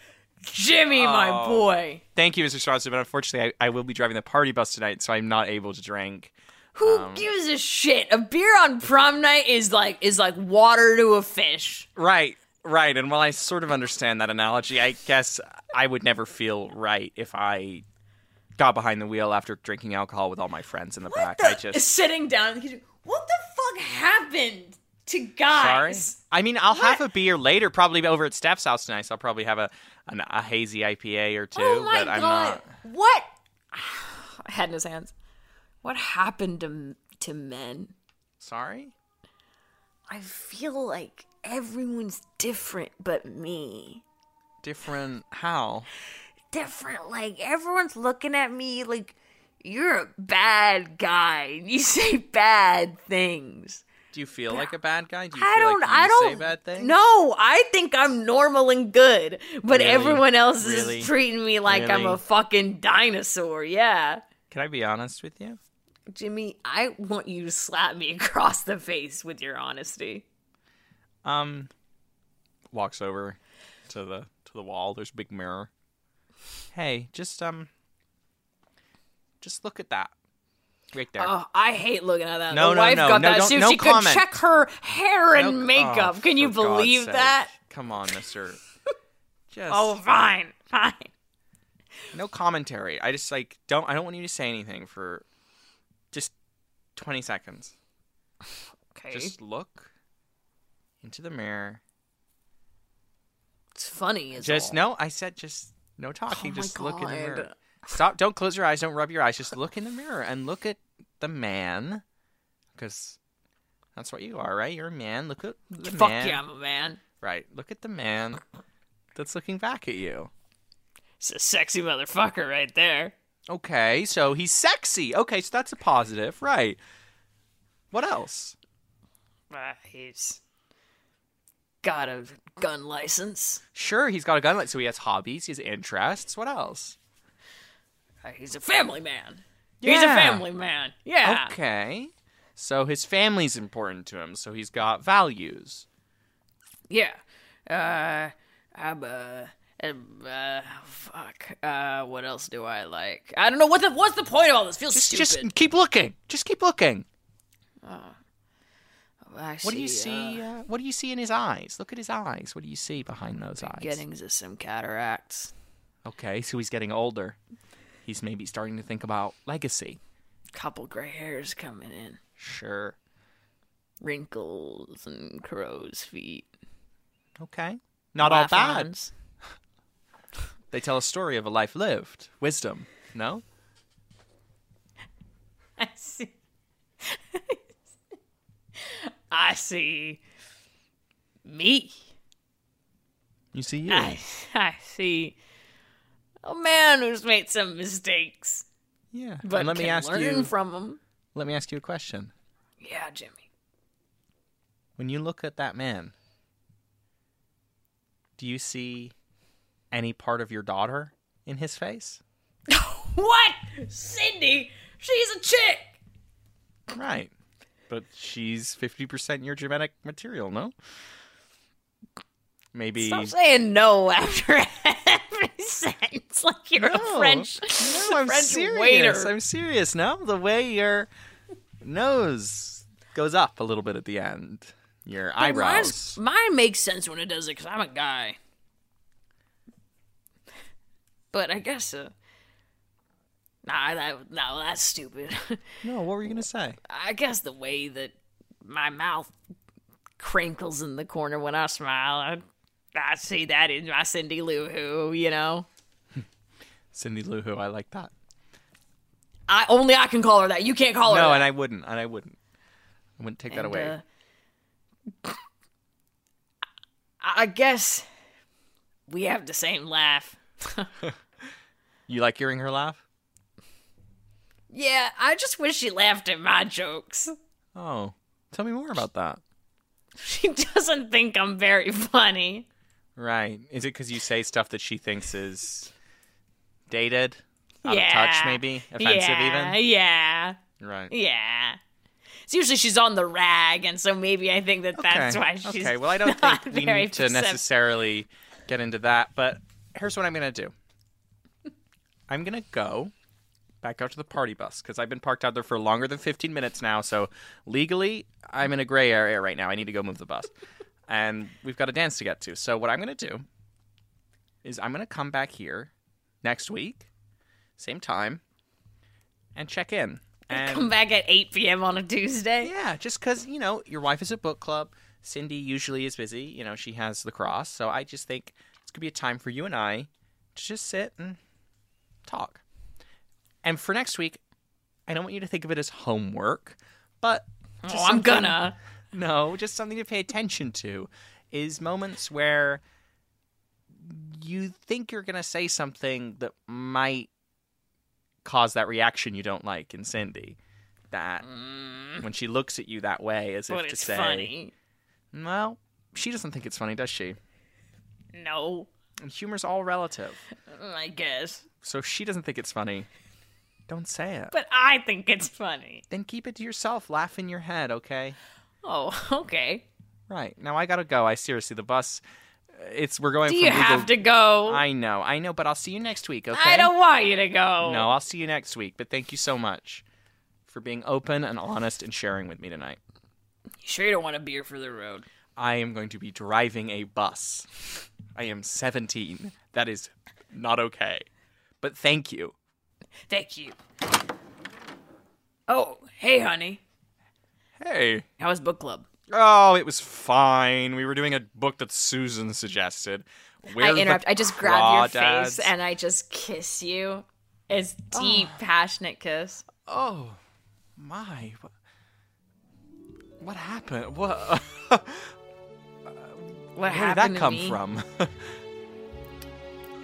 Jimmy, my Oh. boy. Thank you, Mr. Swanson, but unfortunately, I, I will be driving the party bus tonight, so I'm not able to drink. Who Um, gives a shit? A beer on prom night is like is like water to a fish. Right, right. And while I sort of understand that analogy, I guess I would never feel right if I got behind the wheel after drinking alcohol with all my friends in the back. I just Sitting down in the kitchen. What the fuck happened to guys? sorry. I mean, I'll have a beer later, probably over at Steph's house tonight. So I'll probably have a an, a hazy IPA or two. Oh my but god! I'm not. What? Head in his hands. What happened to to men? Sorry. I feel like everyone's different but me. Different. How? Different. Like everyone's looking at me like you're a bad guy. You say bad things. Do you feel like a bad guy? Do you I feel don't. like I don't. say bad things? No, I think I'm normal and good, but Really? everyone else Really? is treating me like I'm a fucking dinosaur. Yeah. Can I be honest with you? Jimmy, I want you to slap me across the face with your honesty. Um, walks over to the to the wall. There's a big mirror. Hey, just um, just look at that, right there. Oh, I hate looking at that. No, the no, wife no, got no, that don't- no she comment. could check her hair and No- makeup. oh, Can you for God's believe sake. that? Come on, Mister. Just Oh, fine, fine. no commentary. I just like don't. I don't want you to say anything for just twenty seconds. Okay, Just look into the mirror. it's funny. Is Just all. no. I said just no talking. Oh just look in the mirror. Stop. Don't close your eyes. Don't rub your eyes. Just look in the mirror and look at the man, because that's what you are, right? You're a man. Look at the Fuck man. yeah, I'm a man. Right. Look at the man that's looking back at you. It's a sexy motherfucker right there. Okay, so he's sexy. Okay, so that's a positive, right? What else? Uh, he's got a gun license. Sure, he's got a gun. license, so he has hobbies. He has interests. What else? Uh, he's a family man. He's a family man. Yeah. Okay. So his family's important to him. So he's got values. Yeah. Uh, I'm uh, um, uh, fuck. Uh, what else do I like? I don't know what the what's the point of all this? Feels Just, stupid. just keep looking. Just keep looking. What do you see, uh, Uh, what do you see in his eyes? Look at his eyes. What do you see behind those eyes? beginnings of some cataracts. Okay, so he's getting older. He's maybe starting to think about legacy. Couple gray hairs coming in. Sure. Wrinkles and crow's feet. Okay. Not all bad. Laugh-ons. They tell a story of a life lived. Wisdom. No? I see. I see me. You see you. I, I see a man who's made some mistakes, yeah. but and let me ask learn you from them. let me ask you a question. Yeah, Jimmy. When you look at that man, do you see any part of your daughter in his face? What? Cindy? She's a chick. Right. But she's 50% your genetic material, no? Maybe Stop saying no after every sentence like you're No. a French, No, I'm French serious. waiter. I'm serious. No, the way your nose goes up a little bit at the end, your But eyebrows. Mine makes sense when it does it because I'm a guy. But I guess, uh, nah, that, no, that's stupid. No, what were you gonna say? I guess the way that my mouth crinkles in the corner when I smile, I, I see that in my Cindy Lou Who, you know? Cindy Lou Who, I like that. I Only I can call her that. You can't call her No, that. and I wouldn't, and I wouldn't. I wouldn't take that And, away. uh, I I guess we have the same laugh. you like hearing her laugh? Yeah, I just wish she laughed at my jokes. Oh, tell me more about that. She doesn't think I'm very funny. Right. Is it because you say stuff that she thinks is dated? Out yeah. of touch, maybe? Offensive, yeah, even? Yeah. Right. Yeah. So usually she's on the rag, and so maybe I think that that's why she's. okay. Well, I don't think we need to perceptive. necessarily get into that, but here's what I'm going to do I'm going to go back out to the party bus because I've been parked out there for longer than 15 minutes now. So legally, I'm in a gray area right now. I need to go move the bus. and we've got a dance to get to. So, what I'm going to do is I'm going to come back here next week, same time, and check in. And Come back at 8 p.m. on a Tuesday. yeah, just because, you know, your wife is at book club. Cindy usually is busy. You know, she has lacrosse. So I just think it's going to be a time for you and I to just sit and talk. And for next week, I don't want you to think of it as homework, but. Oh, I'm gonna. No, just something to pay attention to is moments where you think you're going to say something that might cause that reaction you don't like in Cindy. That when she looks at you that way, as Mm. But if to say, funny. well, she doesn't think it's funny, does she? No, And humor's all relative. I guess. So if she doesn't think it's funny, don't say it. But I think it's funny. then keep it to yourself. Laugh in your head, okay? Oh, okay. Right. Now I gotta go. I seriously, the bus. Uh, it's we're going. Do from you legal- have to go? I know, I know, but I'll see you next week, okay? I don't want you to go. No, I'll see you next week. But thank you so much for being open and honest and sharing with me tonight. You sure you don't want a beer for the road? I am going to be driving a bus. I am 17. That is not okay. But thank you. Thank you. Oh, hey, honey. Hey. How was book club? Oh, it was fine. We were doing a book that Susan suggested. Where I interrupt. I just grab your face and I just kiss you. It's deep, oh. passionate kiss. Oh, my. What, what happened? What? What Where did happened that to come me? from?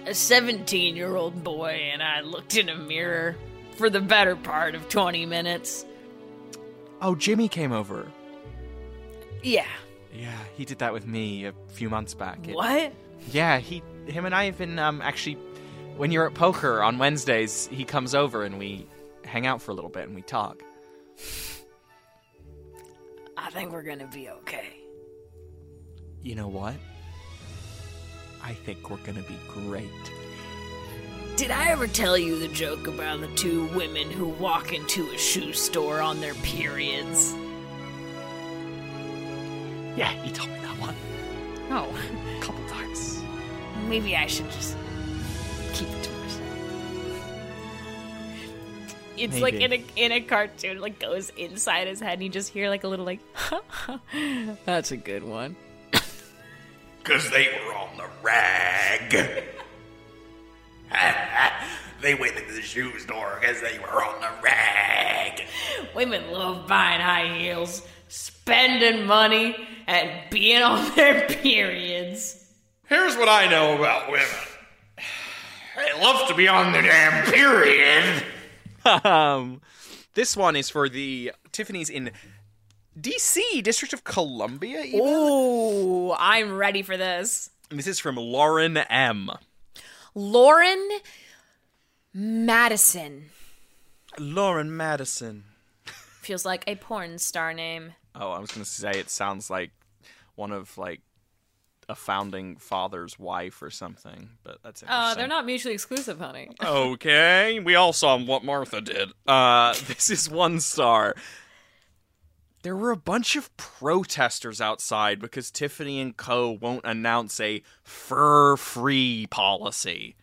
A 17 year old boy and I looked in a mirror for the better part of 20 minutes. oh, Jimmy came over. Yeah. Yeah, he did that with me a few months back. It- What? Yeah, he, him, and I have been um actually. When you're at poker on Wednesdays, he comes over and we hang out for a little bit and we talk. I think we're gonna be okay. You know what? I think we're gonna be great. Did I ever tell you the joke about the two women who walk into a shoe store on their periods? Yeah, you told me that one Oh, a couple times. maybe I should just keep it to myself. It's like in a in a cartoon, it, like goes inside his head, and you just hear like a little like, "That's a good one." Because they were on the rag. they went into the shoe store because they were on the rag. Women love buying high heels, spending money, and being on their periods. Here's what I know about women. They love to be on their damn period. um, this one is for the Tiffany's in D.C., District of Columbia. Even? Ooh, I'm ready for this. This is from Lauren M. Lauren Madison Lauren Madison. feels like a porn star name. Oh, I was gonna say it sounds like one of like a founding father's wife or something, but that's interesting. Uh, they're not mutually exclusive, honey. Okay, we all saw what Martha did. Uh, this is one star. There were a bunch of protesters outside because Tiffany and Co. won't announce a fur-free policy.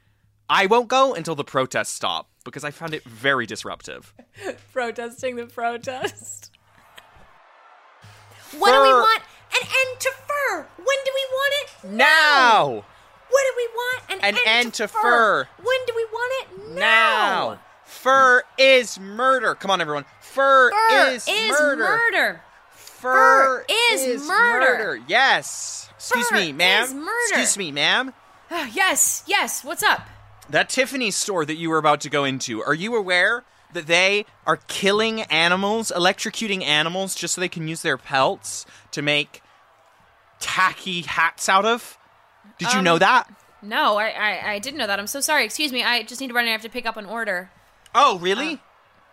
I won't go until the protests stop because I found it very disruptive. Protesting the protest. What do we want? An end to fur. When do we want it? Now! What do we want? An, An end, end to, to fur. fur. When do we want it? Now! Fur is murder. Come on, everyone. Fur, Fur is, is murder. murder. Fur, Fur is murder. Yes. Excuse Fur me, ma'am. is murder. Excuse me, ma'am. Ah, yes, yes. What's up? That Tiffany store that you were about to go into, are you aware that they are killing animals, electrocuting animals just so they can use their pelts to make tacky hats out of? Did you um, know that? No, I, I I didn't know that. I'm so sorry. Excuse me. I just need to run. and I have to pick up an order. Oh, really? Uh.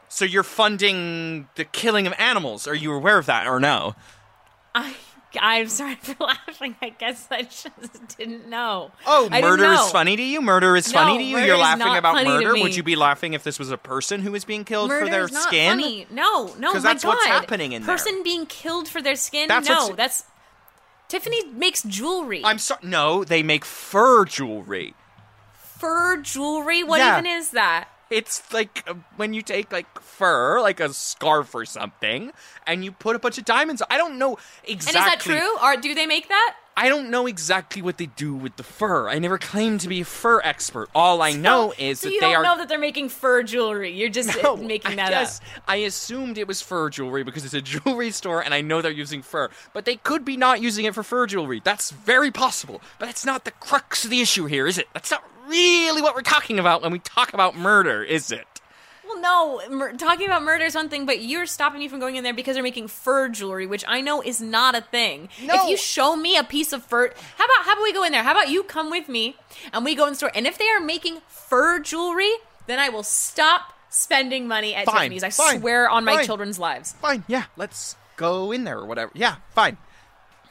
so you're funding the killing of animals? Are you aware of that or no? I I'm sorry for laughing. I guess I just didn't know. Oh, I murder is funny to you? Murder is funny to you? You're laughing about murder? Would you be laughing if this was a person who was being killed Murder for their is not skin? funny. No, no, 'Cause my that's what's happening in there. Person being killed for their skin. That's no, that's Tiffany makes jewelry. I'm sorry. No, they make fur jewelry. fur jewelry. What Yeah. even is that? It's like uh, when you take like fur, like a scarf or something, and you put a bunch of diamonds. I don't know exactly. And is that true? Or do they make that? I don't know exactly what they do with the fur. I never claimed to be a fur expert. All I know is so that you they don't are. know that they're making fur jewelry. You're just No, making I that guess up. I assumed it was fur jewelry because it's a jewelry store and I know they're using fur. But they could be not using it for fur jewelry. That's very possible. But that's not the crux of the issue here, is it? That's not really what we're talking about when we talk about murder, is it? Well, no, mur- talking about murder is one thing, but you're stopping me from going in there because they're making fur jewelry, which I know is not a thing. No. If you show me a piece of fur, how about how about we go in there? How about you come with me and we go in the store? And if they are making fur jewelry, then I will stop spending money at Fine, Tiffany's. I fine, swear on my fine. children's lives. Fine, yeah, let's go in there or whatever. Yeah, fine.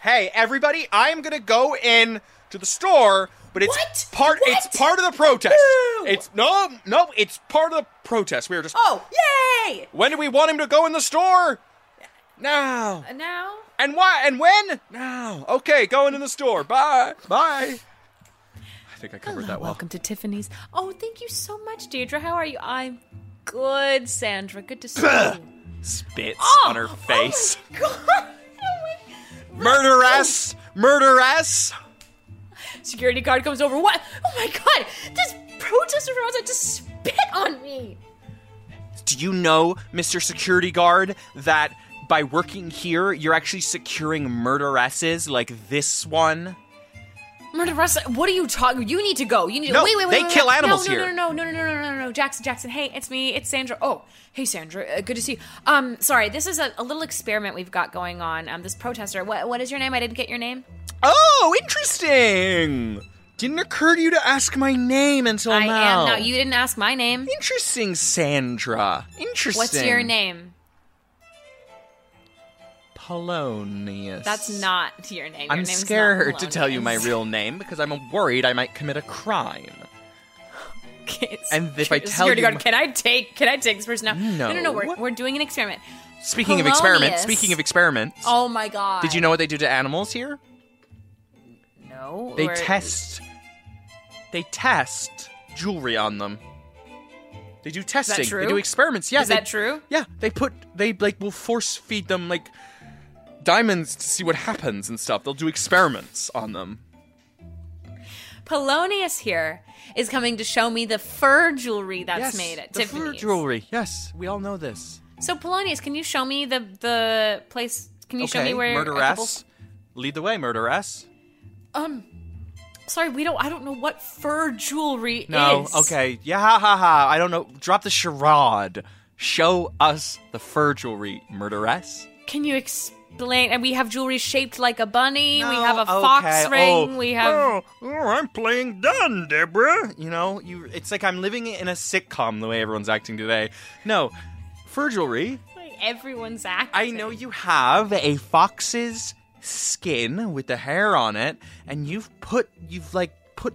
Hey, everybody, I'm gonna go in to the store, but it's What? part What? it's part of the protest. Boo! It's no no, it's part of the protest. We were just Oh, yay! When do we want him to go in the store? Now. And now, And why? And when? Now. Okay, going in the store. Bye. Bye. I think I covered that well. welcome to Tiffany's. Oh, thank you so much, Deirdre. How are you? I'm good, Sandra. Good to see you. Spits Oh, on her face. Oh my god! Oh Murderess! Murderess! Security guard comes over. What? Oh my god! This protester from outside just spit on me. Do you know, Mr. Security Guard, that by working here, you're actually securing murderesses like this one? Murder Russ, what are you talking? You need to go. You need to no, wait, wait, wait. They wait, kill wait. animals no, no, here. No, no, no, no, no, no, no, no, Jackson, Jackson. Hey, it's me. It's Sandra. Oh, hey, Sandra. Uh, good to see you. Um, sorry, this is a, a little experiment we've got going on. Um, this protester. What, what is your name? I didn't get your name. Oh, interesting. Didn't occur to you to ask my name until I now. I am. No, you didn't ask my name. Interesting, Sandra. Interesting. What's your name? Polonius. That's not your name. Your I'm name's not scared to tell you my real name because I'm worried I might commit a crime. Okay, And if I tell security you guard, my- can I take? Can I take this person now? no, no, no. We're, No. we're doing an experiment. Speaking of experiments, speaking of experiments, Oh my god. did you know what they do to animals here? No. They or- test. They test jewelry on them. They do testing. They do experiments. Yeah, Is they- that true? Yeah, they put they like will force feed them like diamonds to see what happens and stuff. They'll do experiments on them. Polonius here is coming to show me the fur jewelry that's yes, made at the Tiffany's. fur jewelry. Yes, we all know this. So Polonius, can you show me the the place? Can you show me where? a couple- murderess. Lead the way, murderess. Um, sorry, we don't. I don't know what fur jewelry No, is. okay. Yeah, ha ha ha. I don't know. Drop the charade. Show us the fur jewelry, murderess. Can you explain? And we have jewelry shaped like a bunny. we have a okay. fox oh, ring. Oh, we have. Oh, oh, I'm playing done, Deborah. You know, you. It's like I'm living in a sitcom the way everyone's acting today. No, fur jewelry. Like, everyone's acting. I know you have a fox's skin with the hair on it, and you've put you've like put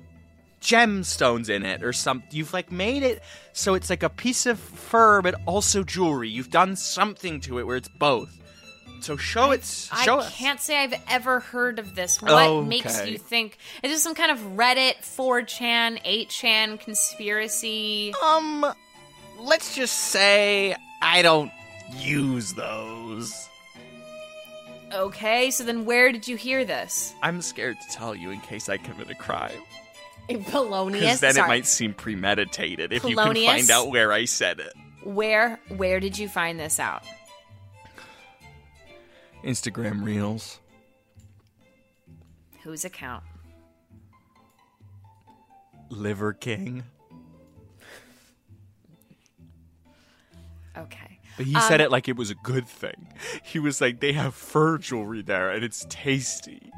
gemstones in it or some you've like made it so it's like a piece of fur but also jewelry. You've done something to it where it's both. So show it show I us. can't say I've ever heard of this. What Okay. makes you think? Is this some kind of Reddit, 4chan, 8chan conspiracy? Um let's just say I don't use those. Okay, so then where did you hear this? I'm scared to tell you in case I commit a crime. Polonius. Because then Sorry. it might seem premeditated if you can find out where I said it. Where where did you find this out? Instagram Reels. Whose account? Liver King. Okay. But he Um, said it like it was a good thing. He was like, they have fur jewelry there and it's tasty.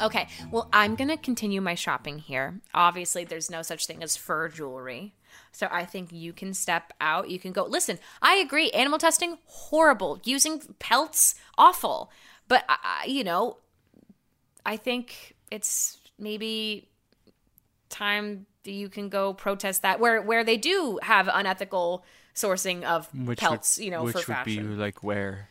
Okay, well, I'm going to continue my shopping here. Obviously, there's no such thing as fur jewelry. So I think you can step out. You can go. Listen, I agree. Animal testing, horrible. Using pelts, awful. But, I you know, I think it's maybe time that you can go protest that where where they do have unethical sourcing of pelts, you know, which for would fashion. be like where?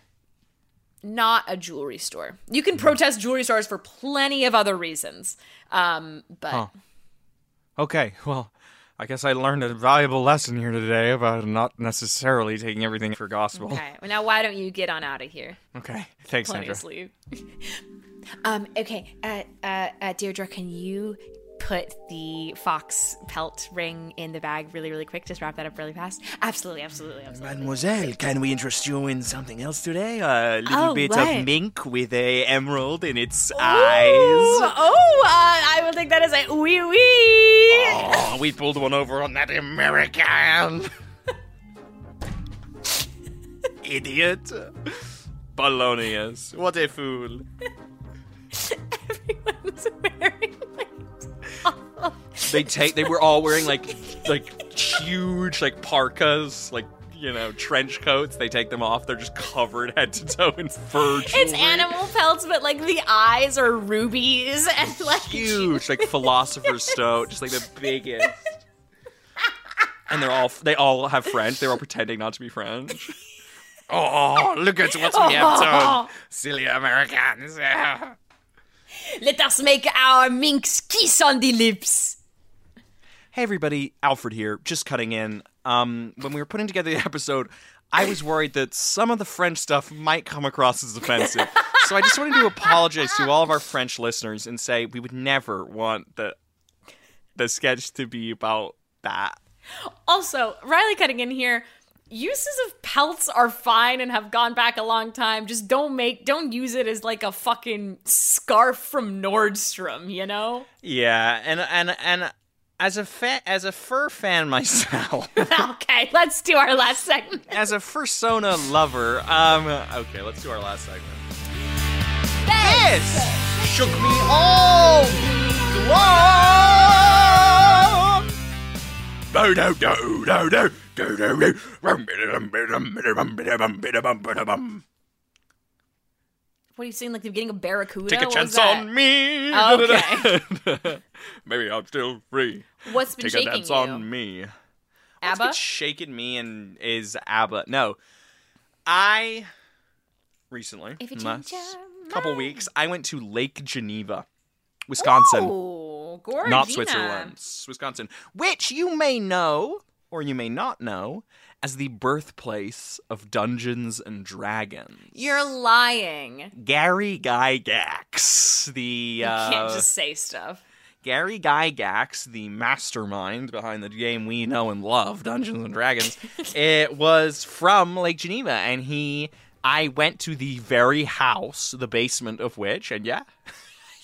Not a jewelry store. You can protest jewelry stores for plenty of other reasons. Um, but Huh. Okay, well, I guess I learned a valuable lesson here today about not necessarily taking everything for gospel. okay. Well, now why don't you get on out of here? Okay, thanks, Plenty Sandra. of sleep. um. Okay. Uh. Uh. uh Deirdre, can you put the fox pelt ring in the bag really, really quick? Just wrap that up really fast. Absolutely. Absolutely. Absolutely. Mademoiselle, can we interest you in something else today? A little Oh, bit what? of mink with a emerald in its Ooh, eyes. oh, uh, I will take that as a wee wee. Oh, we pulled one over on that American. Idiot. Polonius. What a fool. Everyone's like They take. They were all wearing like like huge like parkas, like you know trench coats. They take them off. They're just covered head to toe in fur. It's animal pelts, but like the eyes are rubies and like huge, like philosopher's stone, just like the biggest. And they're all they all have French. They're all pretending not to be French. Oh, oh, look at what we have done. Oh. Silly Americans. Let us make our minks kiss on the lips. Hey everybody, Alfred here, just cutting in. Um, when we were putting together the episode, I was worried that some of the French stuff might come across as offensive. so I just wanted to apologize to all of our French listeners and say we would never want the the sketch to be about that. Also, Reilly cutting in here. Uses of pelts are fine and have gone back a long time. Just don't make, don't use it as like a fucking scarf from Nordstrom, you know? Yeah, and and and as a fa- as a fur fan myself, okay, let's do our last segment. as a fursona lover, um, okay, let's do our last segment. This shook me all week long. Do, do, do. What are you saying? Like the beginning of Barracuda? Take a chance on me. Okay. Maybe I'm still free. What's been shaking you? Take a shaking chance you? on me. What's ABBA? been shaking me and is ABBA. No, I recently, If last couple weeks, I went to Lake Geneva, Wisconsin. Oh, gorgeous. not Switzerland, Wisconsin, which you may know or you may not know as the birthplace of Dungeons and Dragons. You're lying. Gary Gygax, the You uh, can't just say stuff. Gary Gygax, the mastermind behind the game we know and love, Dungeons and Dragons, it was from Lake Geneva, and he. I went to the very house, the basement of which, and yeah,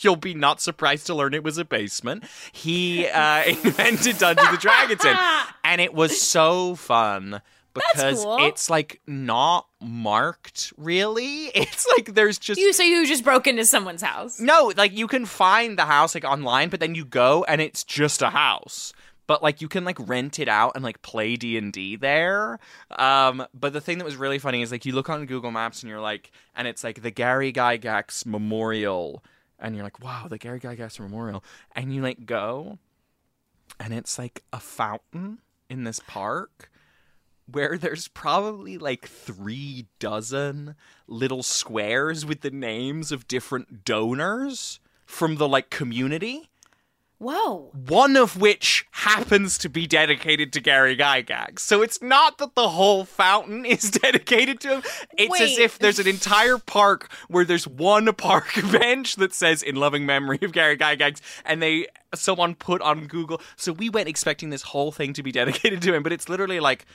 you'll be not surprised to learn it was a basement. He uh, invented Dungeons and Dragons in, and it was so fun because cool. it's like not marked really. It's like there's just You so you just broke into someone's house. no, like you can find the house like online, but then you go and it's just a house. But like you can like rent it out and like play D and D there. Um, but the thing that was really funny is like you look on Google Maps and you're like, and it's like the Gary Gygax Memorial, and you're like, wow, the Gary Gygax Memorial, and you like go, and it's like a fountain in this park where there's probably like three dozen little squares with the names of different donors from the like community. Whoa. One of which happens to be dedicated to Gary Gygax. So it's not that the whole fountain is dedicated to him. It's as if there's an entire park where there's one park bench that says in loving memory of Gary Gygax and they someone put on Google. So we went expecting this whole thing to be dedicated to him, but it's literally like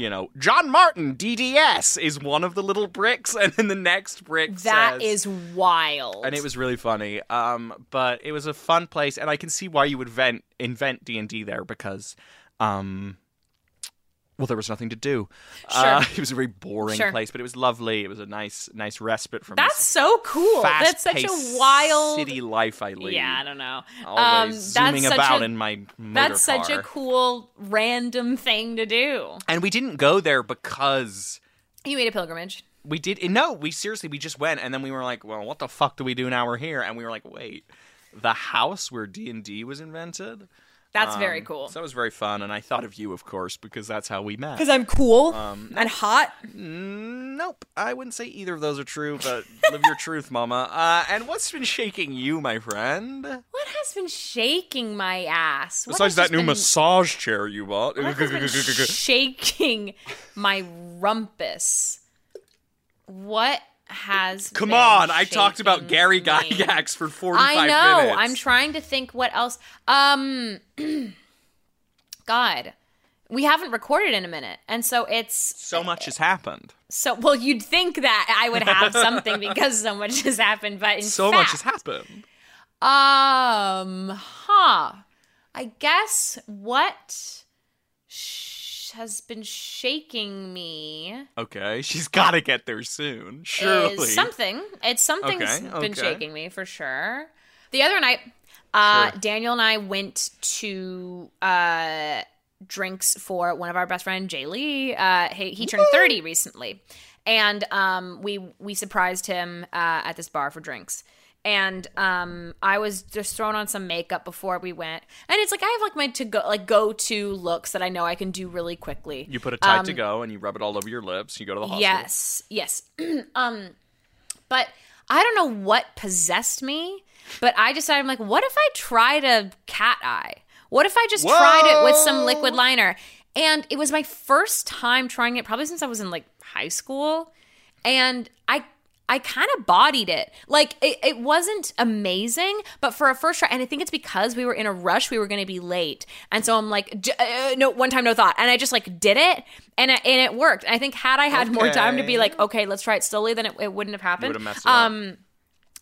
you know, John Martin, DDS, is one of the little bricks, and then the next brick That says, is wild. and it was really funny. Um, but it was a fun place, and I can see why you would vent, invent D and D there because, um, well, there was nothing to do. Sure. Uh, it was a very boring Sure. place, but it was lovely. It was a nice, nice respite from That's so cool. That's such a wild city life I lead. Yeah, I don't know. Always Um, zooming about a- in my motor That's such a cool random thing to do. And we didn't go there because You made a pilgrimage. we did. No, we seriously we just went, and then we were like, well, what the fuck do we do now? We're here, and we were like, wait, the house where D and D was invented. That's very Um, cool. So that was very fun, and I thought of you, of course, because that's how we met. Because I'm cool Um, and hot. Nope, I wouldn't say either of those are true, but live your truth, Mama. Uh, and what's been shaking you, my friend? What has been shaking my ass? What Besides that new been- massage chair you bought. What has been shaking my rumpus? What has Come on, I talked about Gary? Gygax for 45 I know. minutes. I'm trying to think what else. Um, God, we haven't recorded in a minute, and so it's So much has happened. so. Well, you'd think that I would have something because so much has happened, but in So fact, much has happened. Um, huh. I guess what sh- has been shaking me Okay, she's got to get there soon. Surely. something. It's something's Okay, been okay. shaking me for sure. The other night, uh, Sure. Daniel and I went to uh, drinks for one of our best friend Jay Lee. Uh, he, he turned thirty recently, and um, we we surprised him uh, at this bar for drinks. And um, I was just throwing on some makeup before we went, and it's like I have like my to go like go to looks that I know I can do really quickly. You put a tight Um, to go and you rub it all over your lips. You go to the hospital. Yes, yes. um, but I don't know what possessed me, but I decided I'm like, what if I tried a cat eye? What if I just tried it with some liquid liner? And it was my first time trying it, probably since I was in like high school, and I. I kind of bodied it. Like it, it wasn't amazing, but for a first try, and I think it's because we were in a rush, we were going to be late, and so I'm like, j- uh, no, one time, no thought, and I just like did it, and it, and it worked. I think had I had more time to be like, okay, let's try it slowly, then it, it wouldn't have happened. it up. um,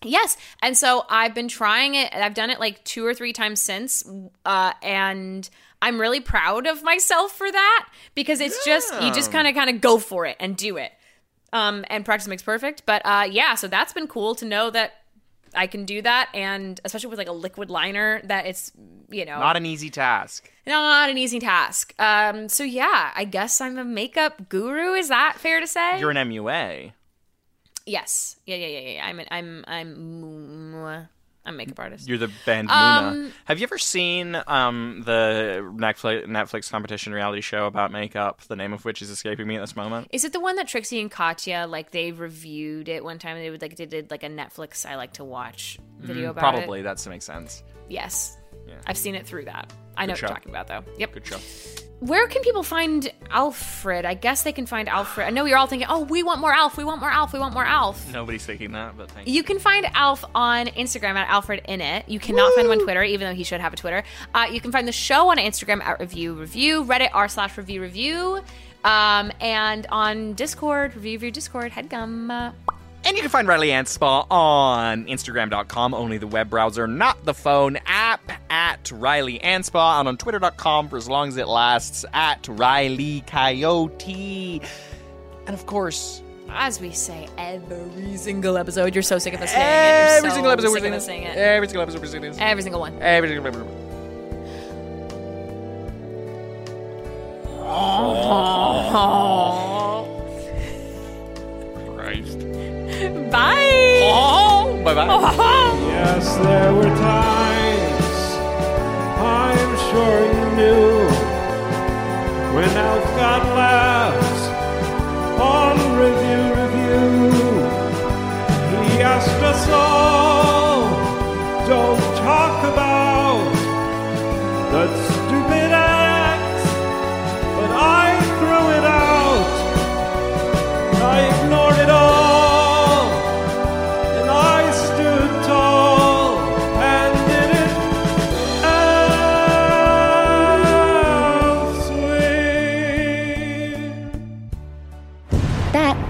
yes, and so I've been trying it. I've done it like two or three times since, uh, and I'm really proud of myself for that because it's just you just kind of kind of go for it and do it. Um, and practice makes perfect. But uh, yeah, so that's been cool to know that I can do that, and especially with like a liquid liner, that it's you know Not an easy task. not an easy task. Um, so yeah, I guess I'm a makeup guru. Is that fair to say? You're an MUA. yes. Yeah, yeah, yeah, yeah. I'm an, I'm I'm I'm a makeup artist. You're the band Muna. Um, Have you ever seen um, the Netflix Netflix competition reality show about makeup? The name of which is escaping me at this moment. Is it the one that Trixie and Katya like they reviewed it one time? They would like they did like a Netflix I like to watch video about it. Mm, Probably that makes sense. Yes. I've seen it through that. I know what show. you're talking about though. Yep. Good show. Where can people find Alfred? I guess they can find Alfred. I know you're all thinking, "Oh, we want more Alf. We want more Alf. We want more Alf." Nobody's thinking that, but thank you. You can find Alf on Instagram at Alfred innit. You cannot find him on Twitter, even though he should have a Twitter. Uh, you can find the show on Instagram at review revue, Reddit r slash review revue, um, and on Discord review revue Discord headgum. And you can find Reilly Anspaugh on Instagram.com, only the web browser, not the phone app, at Reilly Anspaugh, and on Twitter.com for as long as it lasts, at Riley Coyote. And of course, as we say every single episode, you're so sick of us saying it. every You're so single episode we're sick of saying us this. saying it. Every single episode we're saying this. Every single one. Every single episode. Christ. Bye. Oh, bye bye. Yes, there were times I'm sure you knew when Alf got laughs on review revue. He asked us all, don't talk about that stupid act, but I threw it out. I ignored it all.